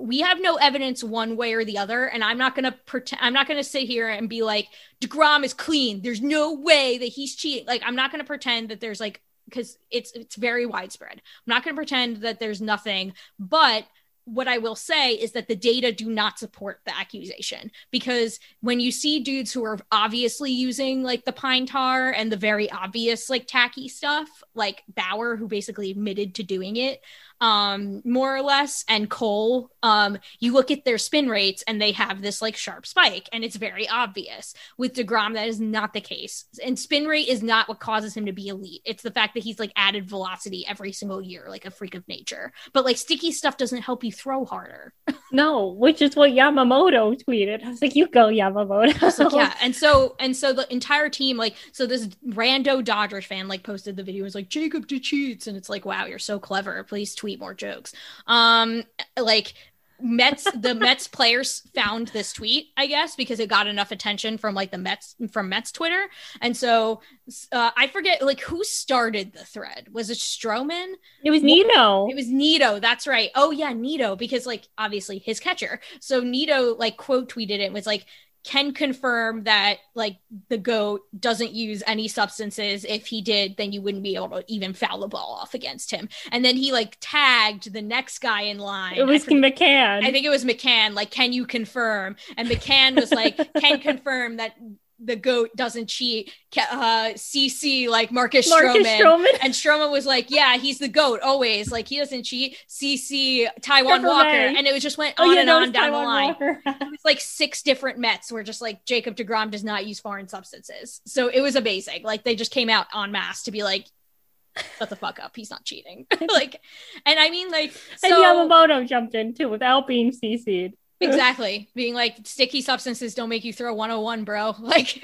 Speaker 2: we have no evidence one way or the other and i'm not gonna pretend i'm not gonna sit here and be like DeGrom is clean. There's no way that he's cheating. Like i'm not gonna pretend that there's like because it's it's very widespread. I'm not gonna pretend that there's nothing but what I will say is that the data do not support the accusation because when you see dudes who are obviously using like the pine tar and the very obvious like tacky stuff, like Bauer, who basically admitted to doing it, um, more or less, and Cole, um, you look at their spin rates and they have this like sharp spike, and it's very obvious. With DeGrom, that is not the case. And spin rate is not what causes him to be elite. It's the fact that he's like added velocity every single year, like a freak of nature. But like sticky stuff doesn't help you throw harder. (laughs)
Speaker 3: No, which is what Yamamoto tweeted. I was like, "You go, Yamamoto."
Speaker 2: Like, yeah. (laughs) And so and so the entire team, like, so this rando Dodgers fan like posted the video, was like, Jacob to cheats. And it's like, wow, you're so clever. Please tweet more jokes. Um, like Mets, the (laughs) Mets players found this tweet, I guess, because it got enough attention from like the Mets from Mets Twitter. And so uh, I forget like who started the thread. Was it Stroman?
Speaker 3: It was Nido.
Speaker 2: It was Nido. That's right. Oh yeah, Nido, because like obviously his catcher. So Nido like quote tweeted it was like, can confirm that like the goat doesn't use any substances. If he did, then you wouldn't be able to even foul the ball off against him. And then he like tagged the next guy in line.
Speaker 3: It was
Speaker 2: I forget-
Speaker 3: McCann.
Speaker 2: I think it was McCann. Like, can you confirm? And McCann was like, (laughs) can confirm that the goat doesn't cheat. Uh, CC like Marcus,
Speaker 3: Marcus
Speaker 2: Stroman.
Speaker 3: Stroman.
Speaker 2: And Stroman was like, yeah, he's the goat always. Like he doesn't cheat. CC
Speaker 3: Taijuan
Speaker 2: Walker, and it was just went
Speaker 3: Oh
Speaker 2: on
Speaker 3: yeah,
Speaker 2: and on down the line. It was like six different Mets were just like Jacob Degrom does not use foreign substances. So it was amazing. Like they just came out en masse to be like, shut the fuck up. He's not cheating. (laughs) like, and I mean like
Speaker 3: and
Speaker 2: so.
Speaker 3: Yamamoto jumped in too without being CC'd.
Speaker 2: Exactly. Being like sticky substances don't make you throw 101 bro. (laughs) Like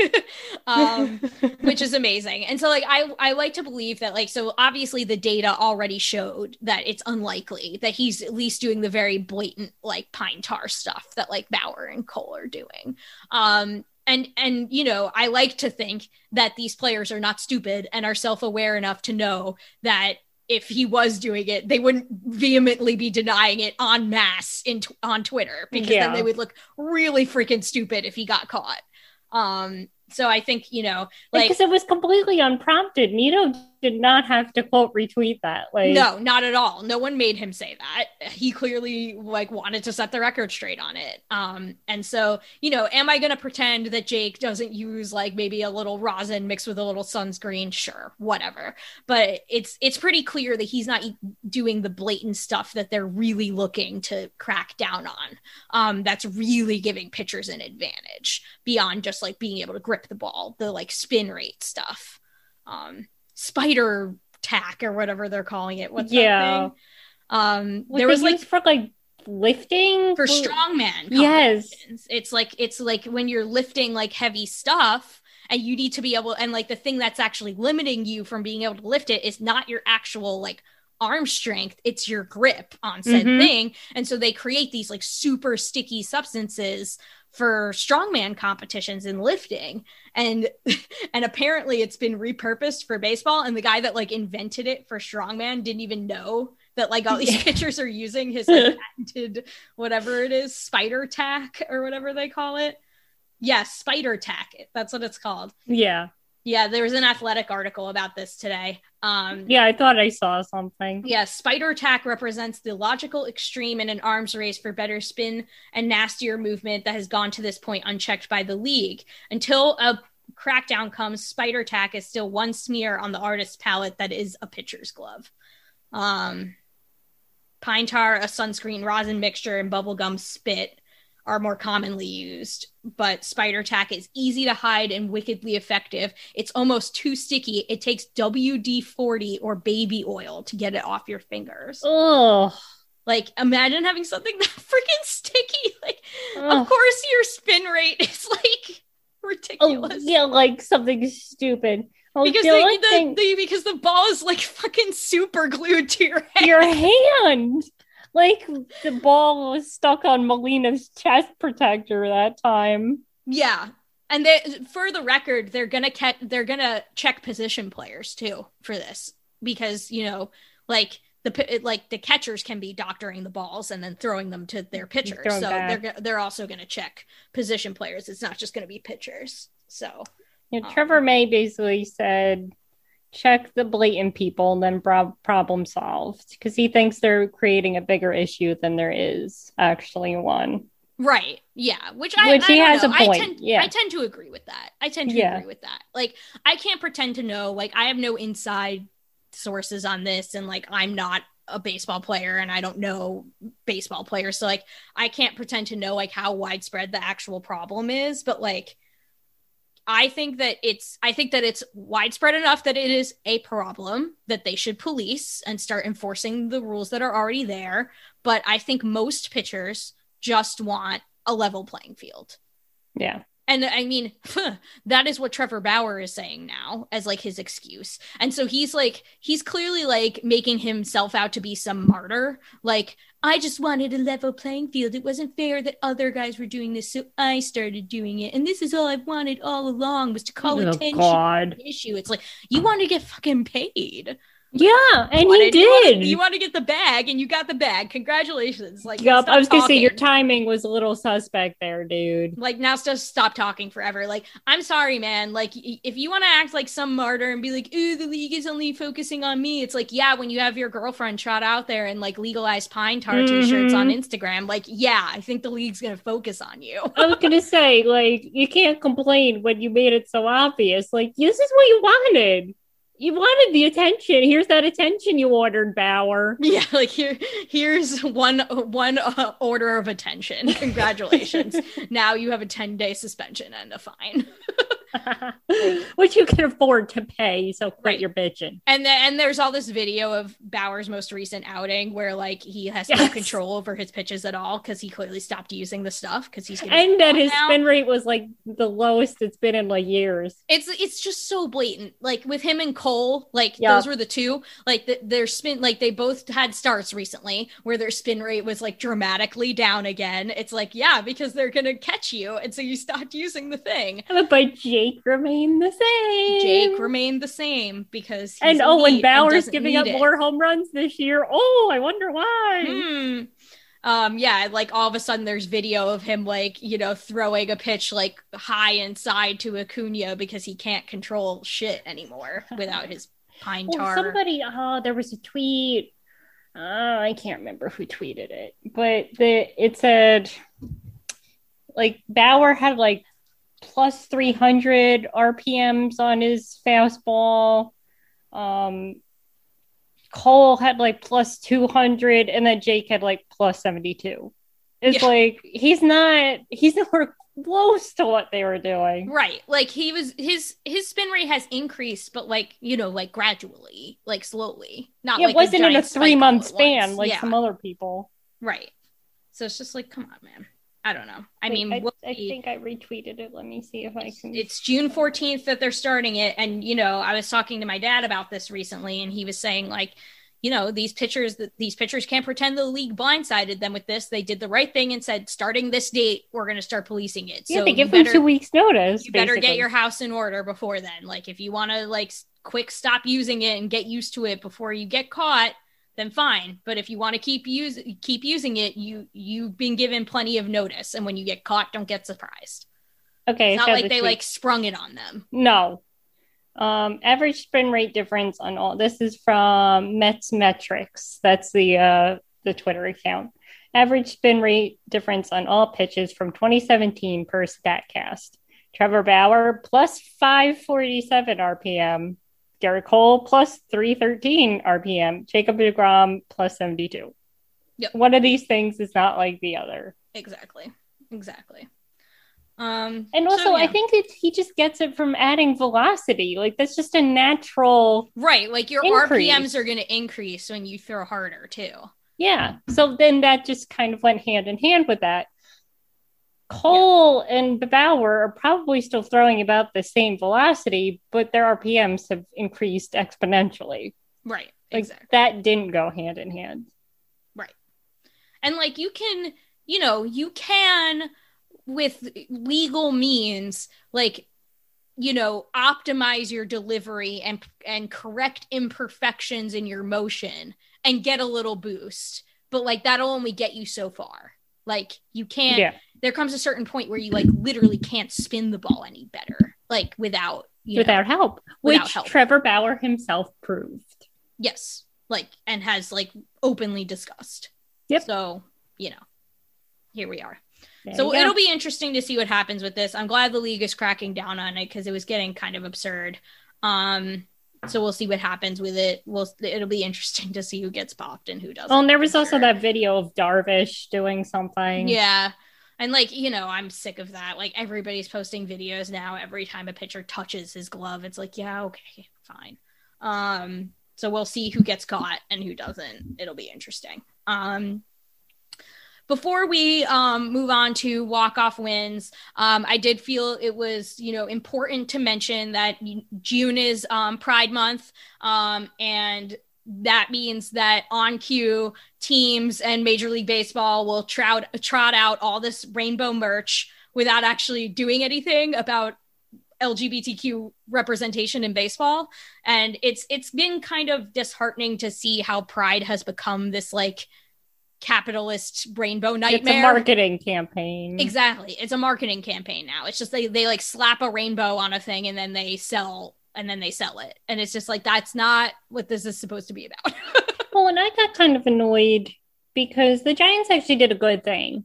Speaker 2: um which is amazing. And so like i i like to believe that like so obviously the data already showed that it's unlikely that he's at least doing the very blatant like pine tar stuff that like bauer and cole are doing. Um and and you know i like to think that these players are not stupid and are self-aware enough to know that if he was doing it, they wouldn't vehemently be denying it en masse in t- on Twitter because
Speaker 3: Yeah.
Speaker 2: then they would look really freaking stupid if he got caught. Um, so I think you know, like
Speaker 3: because it was completely unprompted. Nido did not have to quote retweet that. Like,
Speaker 2: no, not at all. No one made him say that. He clearly like wanted to set the record straight on it. Um, and so you know, am I going to pretend that Jake doesn't use like maybe a little rosin mixed with a little sunscreen? Sure, whatever. But it's it's pretty clear that he's not doing the blatant stuff that they're really looking to crack down on. Um, that's really giving pitchers an advantage beyond just like being able to grip the ball, the like spin rate stuff. Um, spider tack or whatever they're calling it. What's
Speaker 3: Yeah.
Speaker 2: Um,
Speaker 3: What
Speaker 2: there was like
Speaker 3: for like lifting
Speaker 2: for strongman.
Speaker 3: Yes.
Speaker 2: It's like it's like when you're lifting like heavy stuff and you need to be able and like the thing that's actually limiting you from being able to lift it is not your actual like arm strength it's your grip on said
Speaker 3: Mhm.
Speaker 2: thing and so they create these like super sticky substances for strongman competitions in lifting and (laughs) and apparently it's been repurposed for baseball and the guy that like invented it for strongman didn't even know that like all these
Speaker 3: Yeah. (laughs)
Speaker 2: pitchers are using his like patented whatever it is spider tack or whatever they call it yes spider tack that's what it's called
Speaker 3: Yeah.
Speaker 2: Yeah there was an athletic article about this today um
Speaker 3: Yeah, I thought I saw something.
Speaker 2: Yeah, spider tack represents the logical extreme in an arms race for better spin and nastier movement that has gone to this point unchecked by the league. Until a crackdown comes, spider tack is still one smear on the artist's palette that is a pitcher's glove. Um, pine tar, a sunscreen, rosin mixture, and bubblegum spit are more commonly used, but spider tack is easy to hide and wickedly effective. It's almost too sticky. It takes WD 40 or baby oil to get it off your fingers.
Speaker 3: Oh,
Speaker 2: Like, imagine having something (laughs) that freaking sticky. Like, of course, your spin rate is like
Speaker 3: oh,
Speaker 2: ridiculous.
Speaker 3: yeah, like something stupid. Oh,
Speaker 2: Because
Speaker 3: the
Speaker 2: the,
Speaker 3: thing-
Speaker 2: the because the ball is like fucking super glued to your head.
Speaker 3: your hand. (laughs) Like the ball was stuck on Molina's chest protector that time.
Speaker 2: Yeah. And they, for the record, they're gonna catch. They're gonna check position players too for this because you know, like the like the catchers can be doctoring the balls and then throwing them to their pitchers. So
Speaker 3: back.
Speaker 2: they're they're also gonna check position players. It's not just gonna be pitchers. So
Speaker 3: know,
Speaker 2: Um,
Speaker 3: Trevor May basically said, check the blatant people and then prob- problem solved because he thinks they're creating a bigger issue than there is actually one.
Speaker 2: right, yeah. Which I
Speaker 3: Which
Speaker 2: I
Speaker 3: he has
Speaker 2: know.
Speaker 3: a
Speaker 2: I
Speaker 3: point,
Speaker 2: tend,
Speaker 3: yeah.
Speaker 2: I tend to agree with that. I tend to
Speaker 3: Yeah.
Speaker 2: agree with that. Like I can't pretend to know. Like I have no inside sources on this, and like I'm not a baseball player and I don't know baseball players. So like I can't pretend to know like how widespread the actual problem is, but like I think that it's I think that it's widespread enough that it is a problem that they should police and start enforcing the rules that are already there, but I think most pitchers just want a level playing field.
Speaker 3: Yeah.
Speaker 2: And I mean, that is what Trevor Bauer is saying now as like his excuse. And so he's like, he's clearly like making himself out to be some martyr. Like, I just wanted a level playing field. It wasn't fair that other guys were doing this. So I started doing it. And this is all I've wanted all along was to call
Speaker 3: oh,
Speaker 2: attention
Speaker 3: God.
Speaker 2: to the issue. It's like, you want to get fucking paid.
Speaker 3: Yeah, and
Speaker 2: Wanted- you
Speaker 3: did.
Speaker 2: You want to get the bag and you got the bag. Congratulations. Like, stop
Speaker 3: I was gonna say your timing was a little suspect there, dude.
Speaker 2: like now just stop talking forever like i'm sorry man like if you want to act like some martyr and be like ooh the league is only focusing on me it's like yeah when you have your girlfriend trot out there and like legalized pine tar t-shirts on mm-hmm. instagram like yeah i think the league's gonna focus on you
Speaker 3: I was gonna say, like, you can't complain when you made it so obvious. Like, this is what you wanted. You wanted the attention. Here's that attention you ordered, Bauer. (laughs)
Speaker 2: yeah like here here's one one uh, order of attention congratulations (laughs) now you have a 10 day suspension and a fine (laughs) (laughs)
Speaker 3: which you can afford to pay. So quit
Speaker 2: Right.
Speaker 3: your bitching.
Speaker 2: And then and there's all this video of Bauer's most recent outing where like he has no control over his pitches at all because he clearly stopped using the stuff because he's
Speaker 3: And that his
Speaker 2: now.
Speaker 3: spin rate was like the lowest it's been in like years.
Speaker 2: it's it's just so blatant like with him and cole like
Speaker 3: Yeah.
Speaker 2: those were the two like the, their spin like they both had starts recently where their spin rate was like dramatically down again it's like yeah because they're gonna catch you and so you stopped using the thing
Speaker 3: But Jake remained the same.
Speaker 2: jake remained the same because he's
Speaker 3: and oh, when
Speaker 2: elite
Speaker 3: Bauer's
Speaker 2: doesn't
Speaker 3: giving up
Speaker 2: it.
Speaker 3: more home runs this year, oh, I wonder why.
Speaker 2: Hmm. Um, yeah, like all of a sudden there's video of him like, you know, throwing a pitch like high inside to Acuna because he can't control shit anymore (laughs) without his pine
Speaker 3: Well,
Speaker 2: tar.
Speaker 3: somebody, oh, there was a tweet. Uh, I can't remember who tweeted it, but the it said like Bauer had like plus 300 RPMs on his fastball. Um, Cole had like plus 200, and then Jake had like plus 72. It's
Speaker 2: Yeah.
Speaker 3: like he's not, he's (laughs) nowhere close to what they were doing.
Speaker 2: Right. Like he was his his spin rate has increased, but like, you know, like gradually, like slowly. Not
Speaker 3: Yeah,
Speaker 2: like
Speaker 3: it wasn't in a three month span like
Speaker 2: Yeah,
Speaker 3: some other people.
Speaker 2: right. So it's just like, come on, man. I don't know. I
Speaker 3: Wait,
Speaker 2: mean,
Speaker 3: I,
Speaker 2: we'll
Speaker 3: I think I retweeted it. Let me see if I can.
Speaker 2: it's June 14th that they're starting it. And, you know, I was talking to my dad about this recently, and he was saying, like, you know, these pitchers, these pitchers can't pretend the league blindsided them with this. They did the right thing and said, starting this date, we're going to start policing it.
Speaker 3: yeah,
Speaker 2: so
Speaker 3: they
Speaker 2: you
Speaker 3: give them two weeks notice.
Speaker 2: you better get your house in order before then. Like, if you want to, like, quick stop using it and get used to it before you get caught, then fine. But if you want to keep use keep using it, you you've been given plenty of notice, and when you get caught, don't get surprised.
Speaker 3: Okay,
Speaker 2: It's not like they like sprung it on them.
Speaker 3: no. Um, average spin rate difference on all this is from Mets Metrics. That's the uh the Twitter account. Average spin rate difference on all pitches from 2017 per Statcast. Trevor Bauer plus 547 RPM. Gerrit Cole plus 313 RPM. Jacob DeGrom plus 72.
Speaker 2: Yep.
Speaker 3: One of these things is not like the other.
Speaker 2: Exactly. Exactly. Um
Speaker 3: And
Speaker 2: so,
Speaker 3: also, I think it's he just gets it from adding velocity. Like that's just a natural.
Speaker 2: right, like your
Speaker 3: Increase.
Speaker 2: RPMs are going to increase when you throw harder too.
Speaker 3: Yeah. So then that just kind of went hand in hand with that. Cole and Bauer are probably still throwing about the same velocity, but their RPMs have increased exponentially.
Speaker 2: Right.
Speaker 3: Like
Speaker 2: exactly.
Speaker 3: that didn't go hand in hand. Right.
Speaker 2: And like you can, you know, you can with legal means like you know, optimize your delivery and and correct imperfections in your motion and get a little boost. But like that'll only get you so far. Like you can't
Speaker 3: yeah.
Speaker 2: there comes a certain point where you like literally can't spin the ball any better like without you know,
Speaker 3: Without help, which
Speaker 2: Without help.
Speaker 3: Trevor Bauer himself proved.
Speaker 2: yes like and has like openly discussed
Speaker 3: Yep.
Speaker 2: so you know here we are
Speaker 3: There
Speaker 2: so it'll be interesting to see what happens with this i'm glad the league is cracking down on it because it was getting kind of absurd um so we'll see what happens with it we'll it'll be interesting to see who gets popped and who doesn't
Speaker 3: Oh, and there was
Speaker 2: for
Speaker 3: also that video of Darvish doing something.
Speaker 2: Yeah. And like, you know, I'm sick of that. Like everybody's posting videos now every time a pitcher touches his glove. It's like, yeah, okay, fine. Um so we'll see who gets caught and who doesn't. It'll be interesting. Um before we um, move on to walk-off wins, um, I did feel it was, you know, important to mention that June is um, Pride Month, um, and that means that on cue, teams and Major League Baseball will trout, trot out all this rainbow merch without actually doing anything about LGBTQ representation in baseball. And it's it's been kind of disheartening to see how Pride has become this like capitalist rainbow nightmare.
Speaker 3: It's a marketing campaign.
Speaker 2: Exactly. It's a marketing campaign now. It's just they they like slap a rainbow on a thing and then they sell and then they sell it. And it's just like that's not what this is supposed to be about. (laughs)
Speaker 3: Well, and I got kind of annoyed because the Giants actually did a good thing.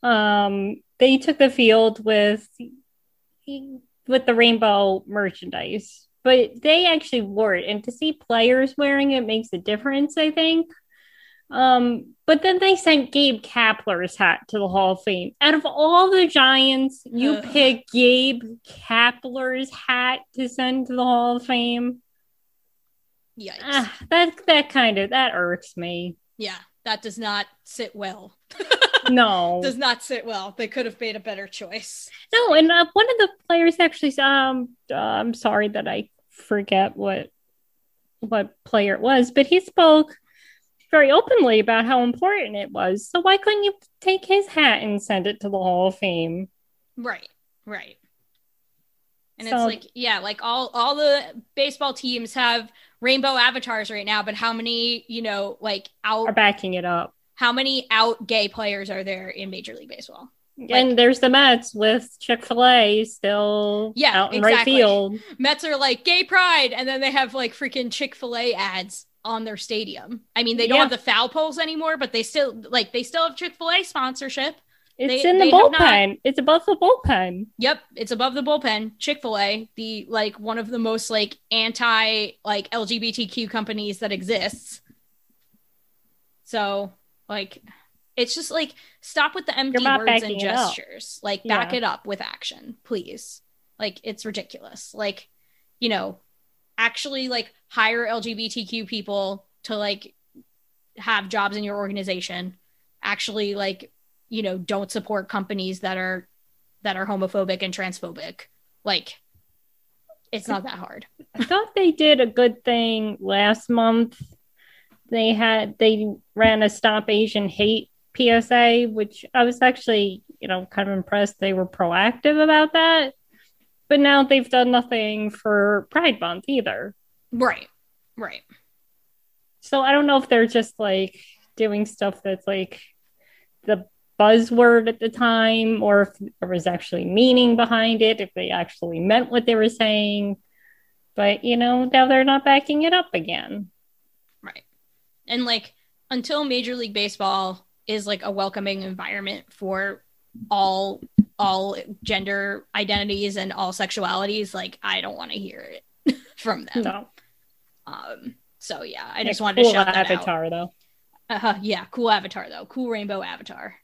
Speaker 3: Um, they took the field with with the rainbow merchandise, but they actually wore it, and to see players wearing it makes a difference. I think. Um, but then they sent Gabe Kapler's hat to the Hall of Fame. Out of all the Giants, you
Speaker 2: Ugh.
Speaker 3: pick Gabe Kapler's hat to send to the Hall of Fame.
Speaker 2: Yikes.
Speaker 3: Ah, that that kind of that irks me.
Speaker 2: yeah, that does not sit well. (laughs)
Speaker 3: No,
Speaker 2: does not sit well. They could have made a better choice.
Speaker 3: no, and uh, one of the players actually. Um, uh, I'm sorry that I forget what what player it was, but he spoke very openly about how important it was. So why couldn't you take his hat and send it to the Hall of Fame?
Speaker 2: Right, right. And
Speaker 3: So-
Speaker 2: it's like, yeah, like all all the baseball teams have rainbow avatars right now, but how many, you know, like out Are
Speaker 3: backing it up.
Speaker 2: how many out gay players are there in Major League Baseball?
Speaker 3: and there's the Mets with Chick Fil A still
Speaker 2: Yeah,
Speaker 3: out in right field.
Speaker 2: Mets are like gay pride, and then they have like freaking Chick Fil A ads on their stadium. I mean, they don't
Speaker 3: Yeah.
Speaker 2: have the foul poles anymore, but they still like they still have Chick Fil A sponsorship.
Speaker 3: It's
Speaker 2: They-
Speaker 3: in the
Speaker 2: have not-
Speaker 3: bullpen. It's above the bullpen.
Speaker 2: Yep, it's above the bullpen. Chick Fil A, the like one of the most like anti like LGBTQ companies that exists. So like, it's just like stop with the empty words and
Speaker 3: backing it up.
Speaker 2: gestures. Like back
Speaker 3: Yeah.
Speaker 2: it up with action, please. Like it's ridiculous. Like, you know, actually like hire LGBTQ people to like have jobs in your organization. Actually like, you know, don't support companies that are that are homophobic and transphobic. Like it's not that hard.
Speaker 3: I thought they did a good thing last month. They had they ran a Stop Asian Hate PSA, which I was actually, you know, kind of impressed they were proactive about that. But now they've done nothing for Pride Month either.
Speaker 2: Right. Right.
Speaker 3: So I don't know if they're just like doing stuff that's like the buzzword at the time or if there was actually meaning behind it, if they actually meant what they were saying. But you know, now they're not backing it up again.
Speaker 2: Right. And like until Major League Baseball is like a welcoming environment for all all gender identities and all sexualities, like I don't want to hear it (laughs) from them.
Speaker 3: No.
Speaker 2: Um so yeah, I just wanted
Speaker 3: cool
Speaker 2: to shout that out.
Speaker 3: avatar though.
Speaker 2: Uh-huh, yeah, cool avatar though. Cool rainbow avatar.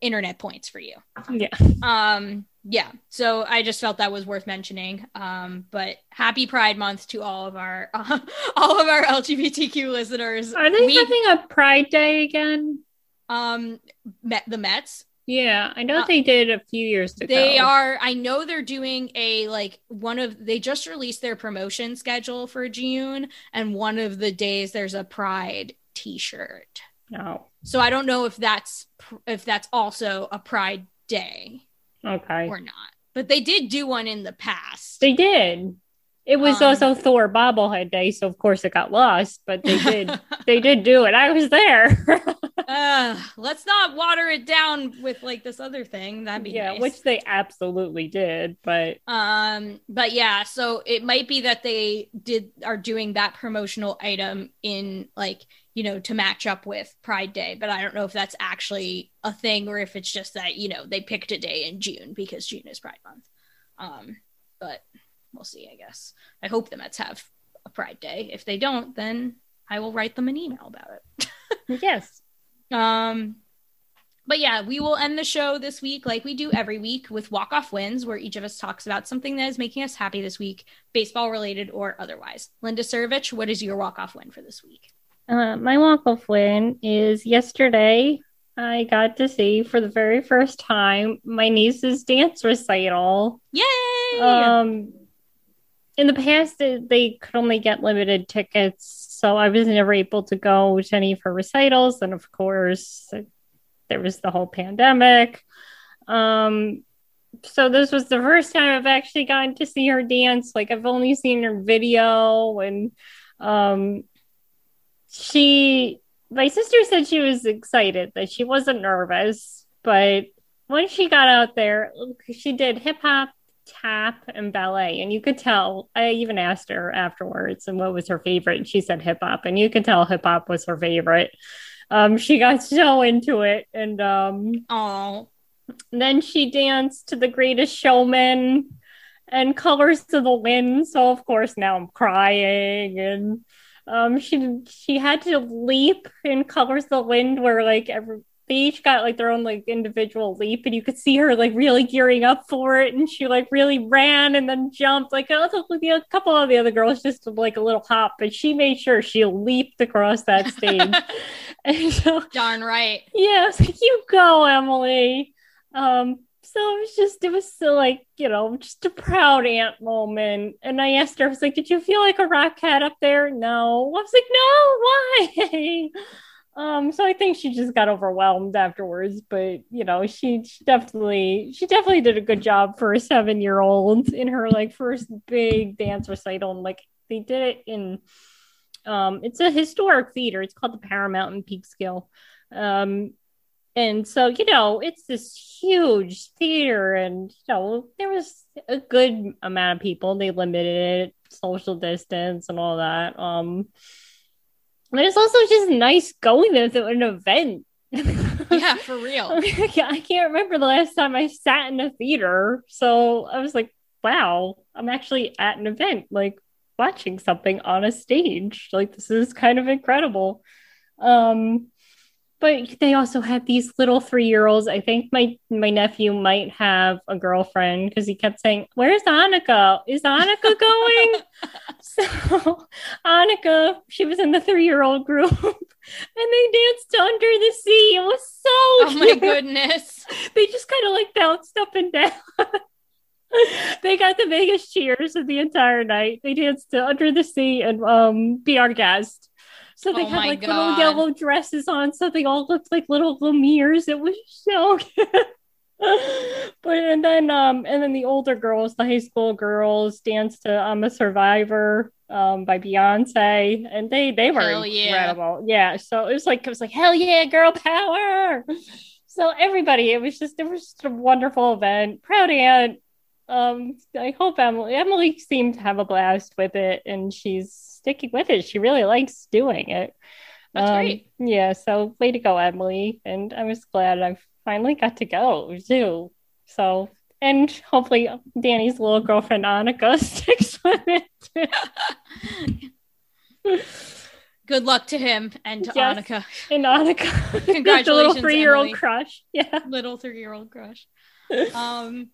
Speaker 2: Internet points for you.
Speaker 3: Yeah.
Speaker 2: Um yeah, so I just felt that was worth mentioning. Um but happy Pride month to all of our (laughs) all of our LGBTQ listeners.
Speaker 3: Are they
Speaker 2: We-
Speaker 3: having a Pride Day again?
Speaker 2: um met the Mets?
Speaker 3: Yeah, I know
Speaker 2: Uh,
Speaker 3: they did a few years ago.
Speaker 2: They are I know they're doing a like one of they just released their promotion schedule for June and one of the days there's a Pride t-shirt.
Speaker 3: No.
Speaker 2: So I don't know if that's if that's also a Pride day
Speaker 3: Okay.
Speaker 2: or not. But they did do one in the past.
Speaker 3: They did. It was
Speaker 2: Um,
Speaker 3: also Thor bobblehead day, so of course it got lost, but they did (laughs) they did do it. I was there. (laughs)
Speaker 2: uh, let's not water it down with like this other thing. That'd be
Speaker 3: yeah,
Speaker 2: nice.
Speaker 3: which they absolutely did, but
Speaker 2: um but yeah so it might be that they did are doing that promotional item in like you know to match up with pride day but i don't know if that's actually a thing or if it's just that you know they picked a day in june because june is pride month um but we'll see i guess i hope the mets have a pride day if they don't then i will write them an email about it (laughs)
Speaker 3: yes.
Speaker 2: Um, but yeah, we will end the show this week like we do every week with walk off wins, where each of us talks about something that is making us happy this week, baseball related or otherwise. Linda Surovich, what is your walk off win for this week?
Speaker 3: Uh, my walk off win is yesterday. I got to see for the very first time my niece's dance recital.
Speaker 2: Yay!
Speaker 3: Um, in the past, they- they could only get limited tickets, so I was never able to go to any of her recitals. And of course, there was the whole pandemic. Um, so this was the first time I've actually gotten to see her dance. Like I've only seen her video, and um, she, my sister said she was excited that she wasn't nervous, but when she got out there, she did hip hop, tap, and ballet. And you could tell, I even asked her afterwards and what was her favorite. And she said hip hop. And you could tell hip hop was her favorite. Um, she got (laughs) so into it. And um, then she danced to the greatest showman and colors to the wind. So, of course, now I'm crying. And Um, she she had to leap in Colors of the Wind, where like every they each got like their own like individual leap, and you could see her like really gearing up for it, and she like really ran and then jumped. Like a couple of the other girls just like a little hop, but she made sure she leaped across that stage. (laughs) and so,
Speaker 2: Darn right.
Speaker 3: yeah, I was like, "You go, Emily." Um, so it was just it was so like you know just a proud aunt moment and i asked her i was like did you feel like a rock cat up there no i was like no why (laughs) um so i think she just got overwhelmed afterwards but you know she, she definitely she definitely did a good job for a seven year old in her like first big dance recital and like they did it in um it's a historic theater. It's called the paramount in peekskill. Um and so you know it's this huge theater and you know there was a good amount of people. They limited it social distance and all that. Um but it's also just nice going there to an event. (laughs)
Speaker 2: Yeah, for real. (laughs)
Speaker 3: I, I can't remember the last time i sat in a theater. So i was like wow i'm actually at an event like watching something on a stage. Like this is kind of incredible. Um but they also had these little three year olds. I think my my nephew might have a girlfriend because he kept saying, "Where's Annika? Is Annika going?" (laughs) so Annika, she was in the three year old group, (laughs) and they danced to under the sea. It was so.
Speaker 2: Oh my goodness. (laughs)
Speaker 3: They just kind of like bounced up and down. they got the biggest cheers of the entire night. They danced to Under the Sea and um Be Our Guest. So they
Speaker 2: Oh
Speaker 3: had like
Speaker 2: God.
Speaker 3: little yellow dresses on, so they all looked like little Lemires. It was so cute. (laughs) but and then um and then the older girls, the high school girls, danced to "I'm a Survivor" um by Beyonce, and they they were
Speaker 2: Hell yeah.
Speaker 3: incredible. Yeah, so it was like it was like hell yeah, girl power. So everybody, it was just it was just a wonderful event. Proud aunt. Um, I hope Emily Emily seemed to have a blast with it, and she's sticking with it. She really likes doing it.
Speaker 2: That's
Speaker 3: Um,
Speaker 2: great.
Speaker 3: Yeah, so way to go, Emily. And I was glad I finally got to go too. So, and hopefully Danny's little girlfriend Annika (laughs) sticks with it. (laughs)
Speaker 2: Good luck to him and to
Speaker 3: Yes.
Speaker 2: Annika,
Speaker 3: and Annika, (laughs) the little three year old crush. Yeah.
Speaker 2: little three-year-old crush. Um,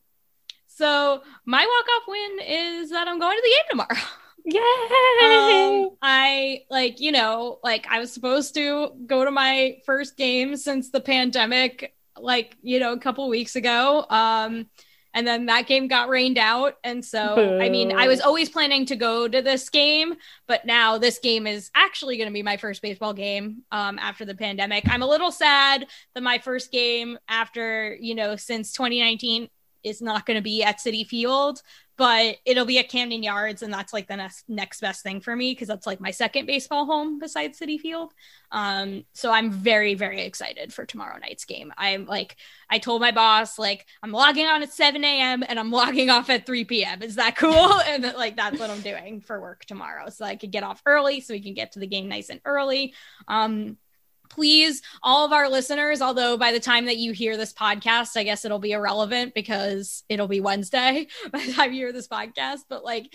Speaker 2: so my walk-off win is that I'm going to the game tomorrow.
Speaker 3: Yay!
Speaker 2: um, I like, you know, like I was supposed to go to my first game since the pandemic, like, you know, a couple weeks ago. Um, and then that game got rained out. And so, I mean, I was always planning to go to this game, but now this game is actually going to be my first baseball game um, after the pandemic. I'm a little sad that my first game after, you know, since 2019 is not going to be at Citi Field, but it'll be at Camden Yards, and that's like the next next best thing for me because that's like my second baseball home besides Citi Field. Um, so I'm very very excited for tomorrow night's game. I'm like, I told my boss like I'm logging on at 7 a.m. and I'm logging off at 3 p.m. Is that cool? (laughs) and like that's what I'm doing for work tomorrow, so I could get off early so we can get to the game nice and early. Um, please all of our listeners although by the time that you hear this podcast i guess it'll be irrelevant because it'll be wednesday (laughs) by the time you hear this podcast but like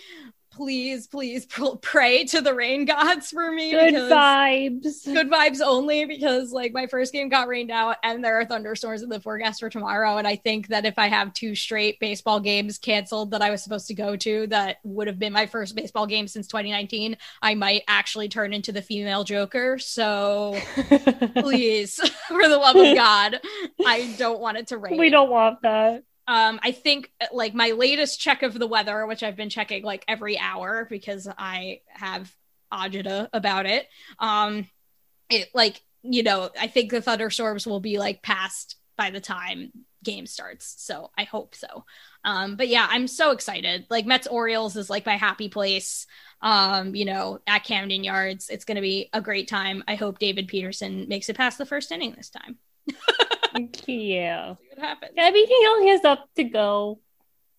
Speaker 2: please please (laughs) pr- pray to the rain gods for me
Speaker 3: Good vibes.
Speaker 2: good vibes only because like my first game got rained out and there are thunderstorms in the forecast for tomorrow and i think that if i have two straight baseball games canceled that i was supposed to go to that would have been my first baseball game since 2019 i might actually turn into the female joker so (laughs) please (laughs) for the love of god i don't want it to rain
Speaker 3: we don't want that.
Speaker 2: Um i think uh, like my latest check of the weather which i've been checking like every hour because i have agita about it um it like you know i think the thunderstorms will be like past by the time game starts. So i hope so. Um but yeah i'm so excited. Like mets orioles is like my happy place. Um you know at camden yards it's going to be a great time. I hope david peterson makes it past the first inning this time (laughs)
Speaker 3: Yeah.
Speaker 2: See what happens
Speaker 3: I mean, he only has up to go.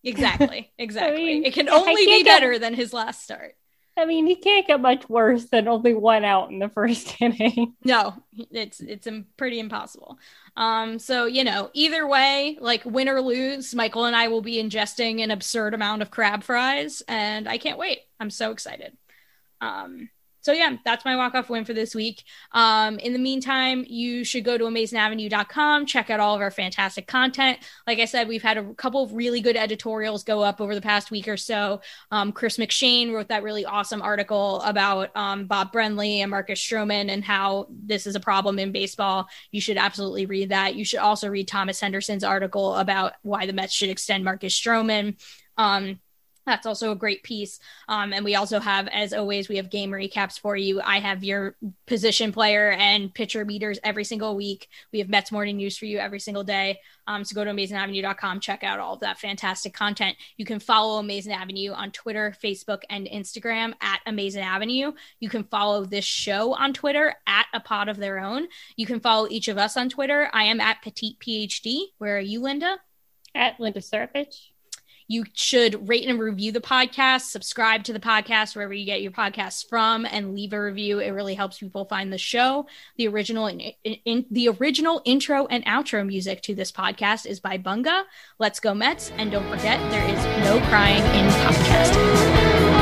Speaker 2: Exactly. (laughs) Exactly.
Speaker 3: mean,
Speaker 2: it can only be
Speaker 3: can't get-
Speaker 2: better than his last start.
Speaker 3: I mean, he can't get much worse than only one out in the first (laughs) inning.
Speaker 2: No, it's it's pretty impossible. Um, so you know, either way, like win or lose, Michael and I will be ingesting an absurd amount of crab fries, and I can't wait. I'm so excited. Um, so yeah, that's my walk off win for this week. Um, in the meantime, you should go to amazingavenue.com, check out all of our fantastic content. Like I said, we've had a couple of really good editorials go up over the past week or so. Um, Chris McShane wrote that really awesome article about um, Bob Brenly and Marcus Stroman and how this is a problem in baseball. You should absolutely read that. You should also read Thomas Henderson's article about why the Mets should extend Marcus Stroman. Um, that's also a great piece. Um, and we also have, as always, we have game recaps for you. I have your position player and pitcher meters every single week. We have Mets morning news for you every single day. Um, so go to amazingavenue.com, check out all of that fantastic content. You can follow Amazing Avenue on Twitter, Facebook, and Instagram at Amazing Avenue. You can follow this show on Twitter at A Pod of Their Own. You can follow each of us on Twitter. I am at Petite PhD. Where are you, Linda?
Speaker 3: At Linda Surovich.
Speaker 2: You should rate and review the podcast, subscribe to the podcast wherever you get your podcasts from, and leave a review. It really helps people find the show. The original in, in, the original intro and outro music to this podcast is by Bunga. Let's go Mets, and don't forget there is no crying in podcasting.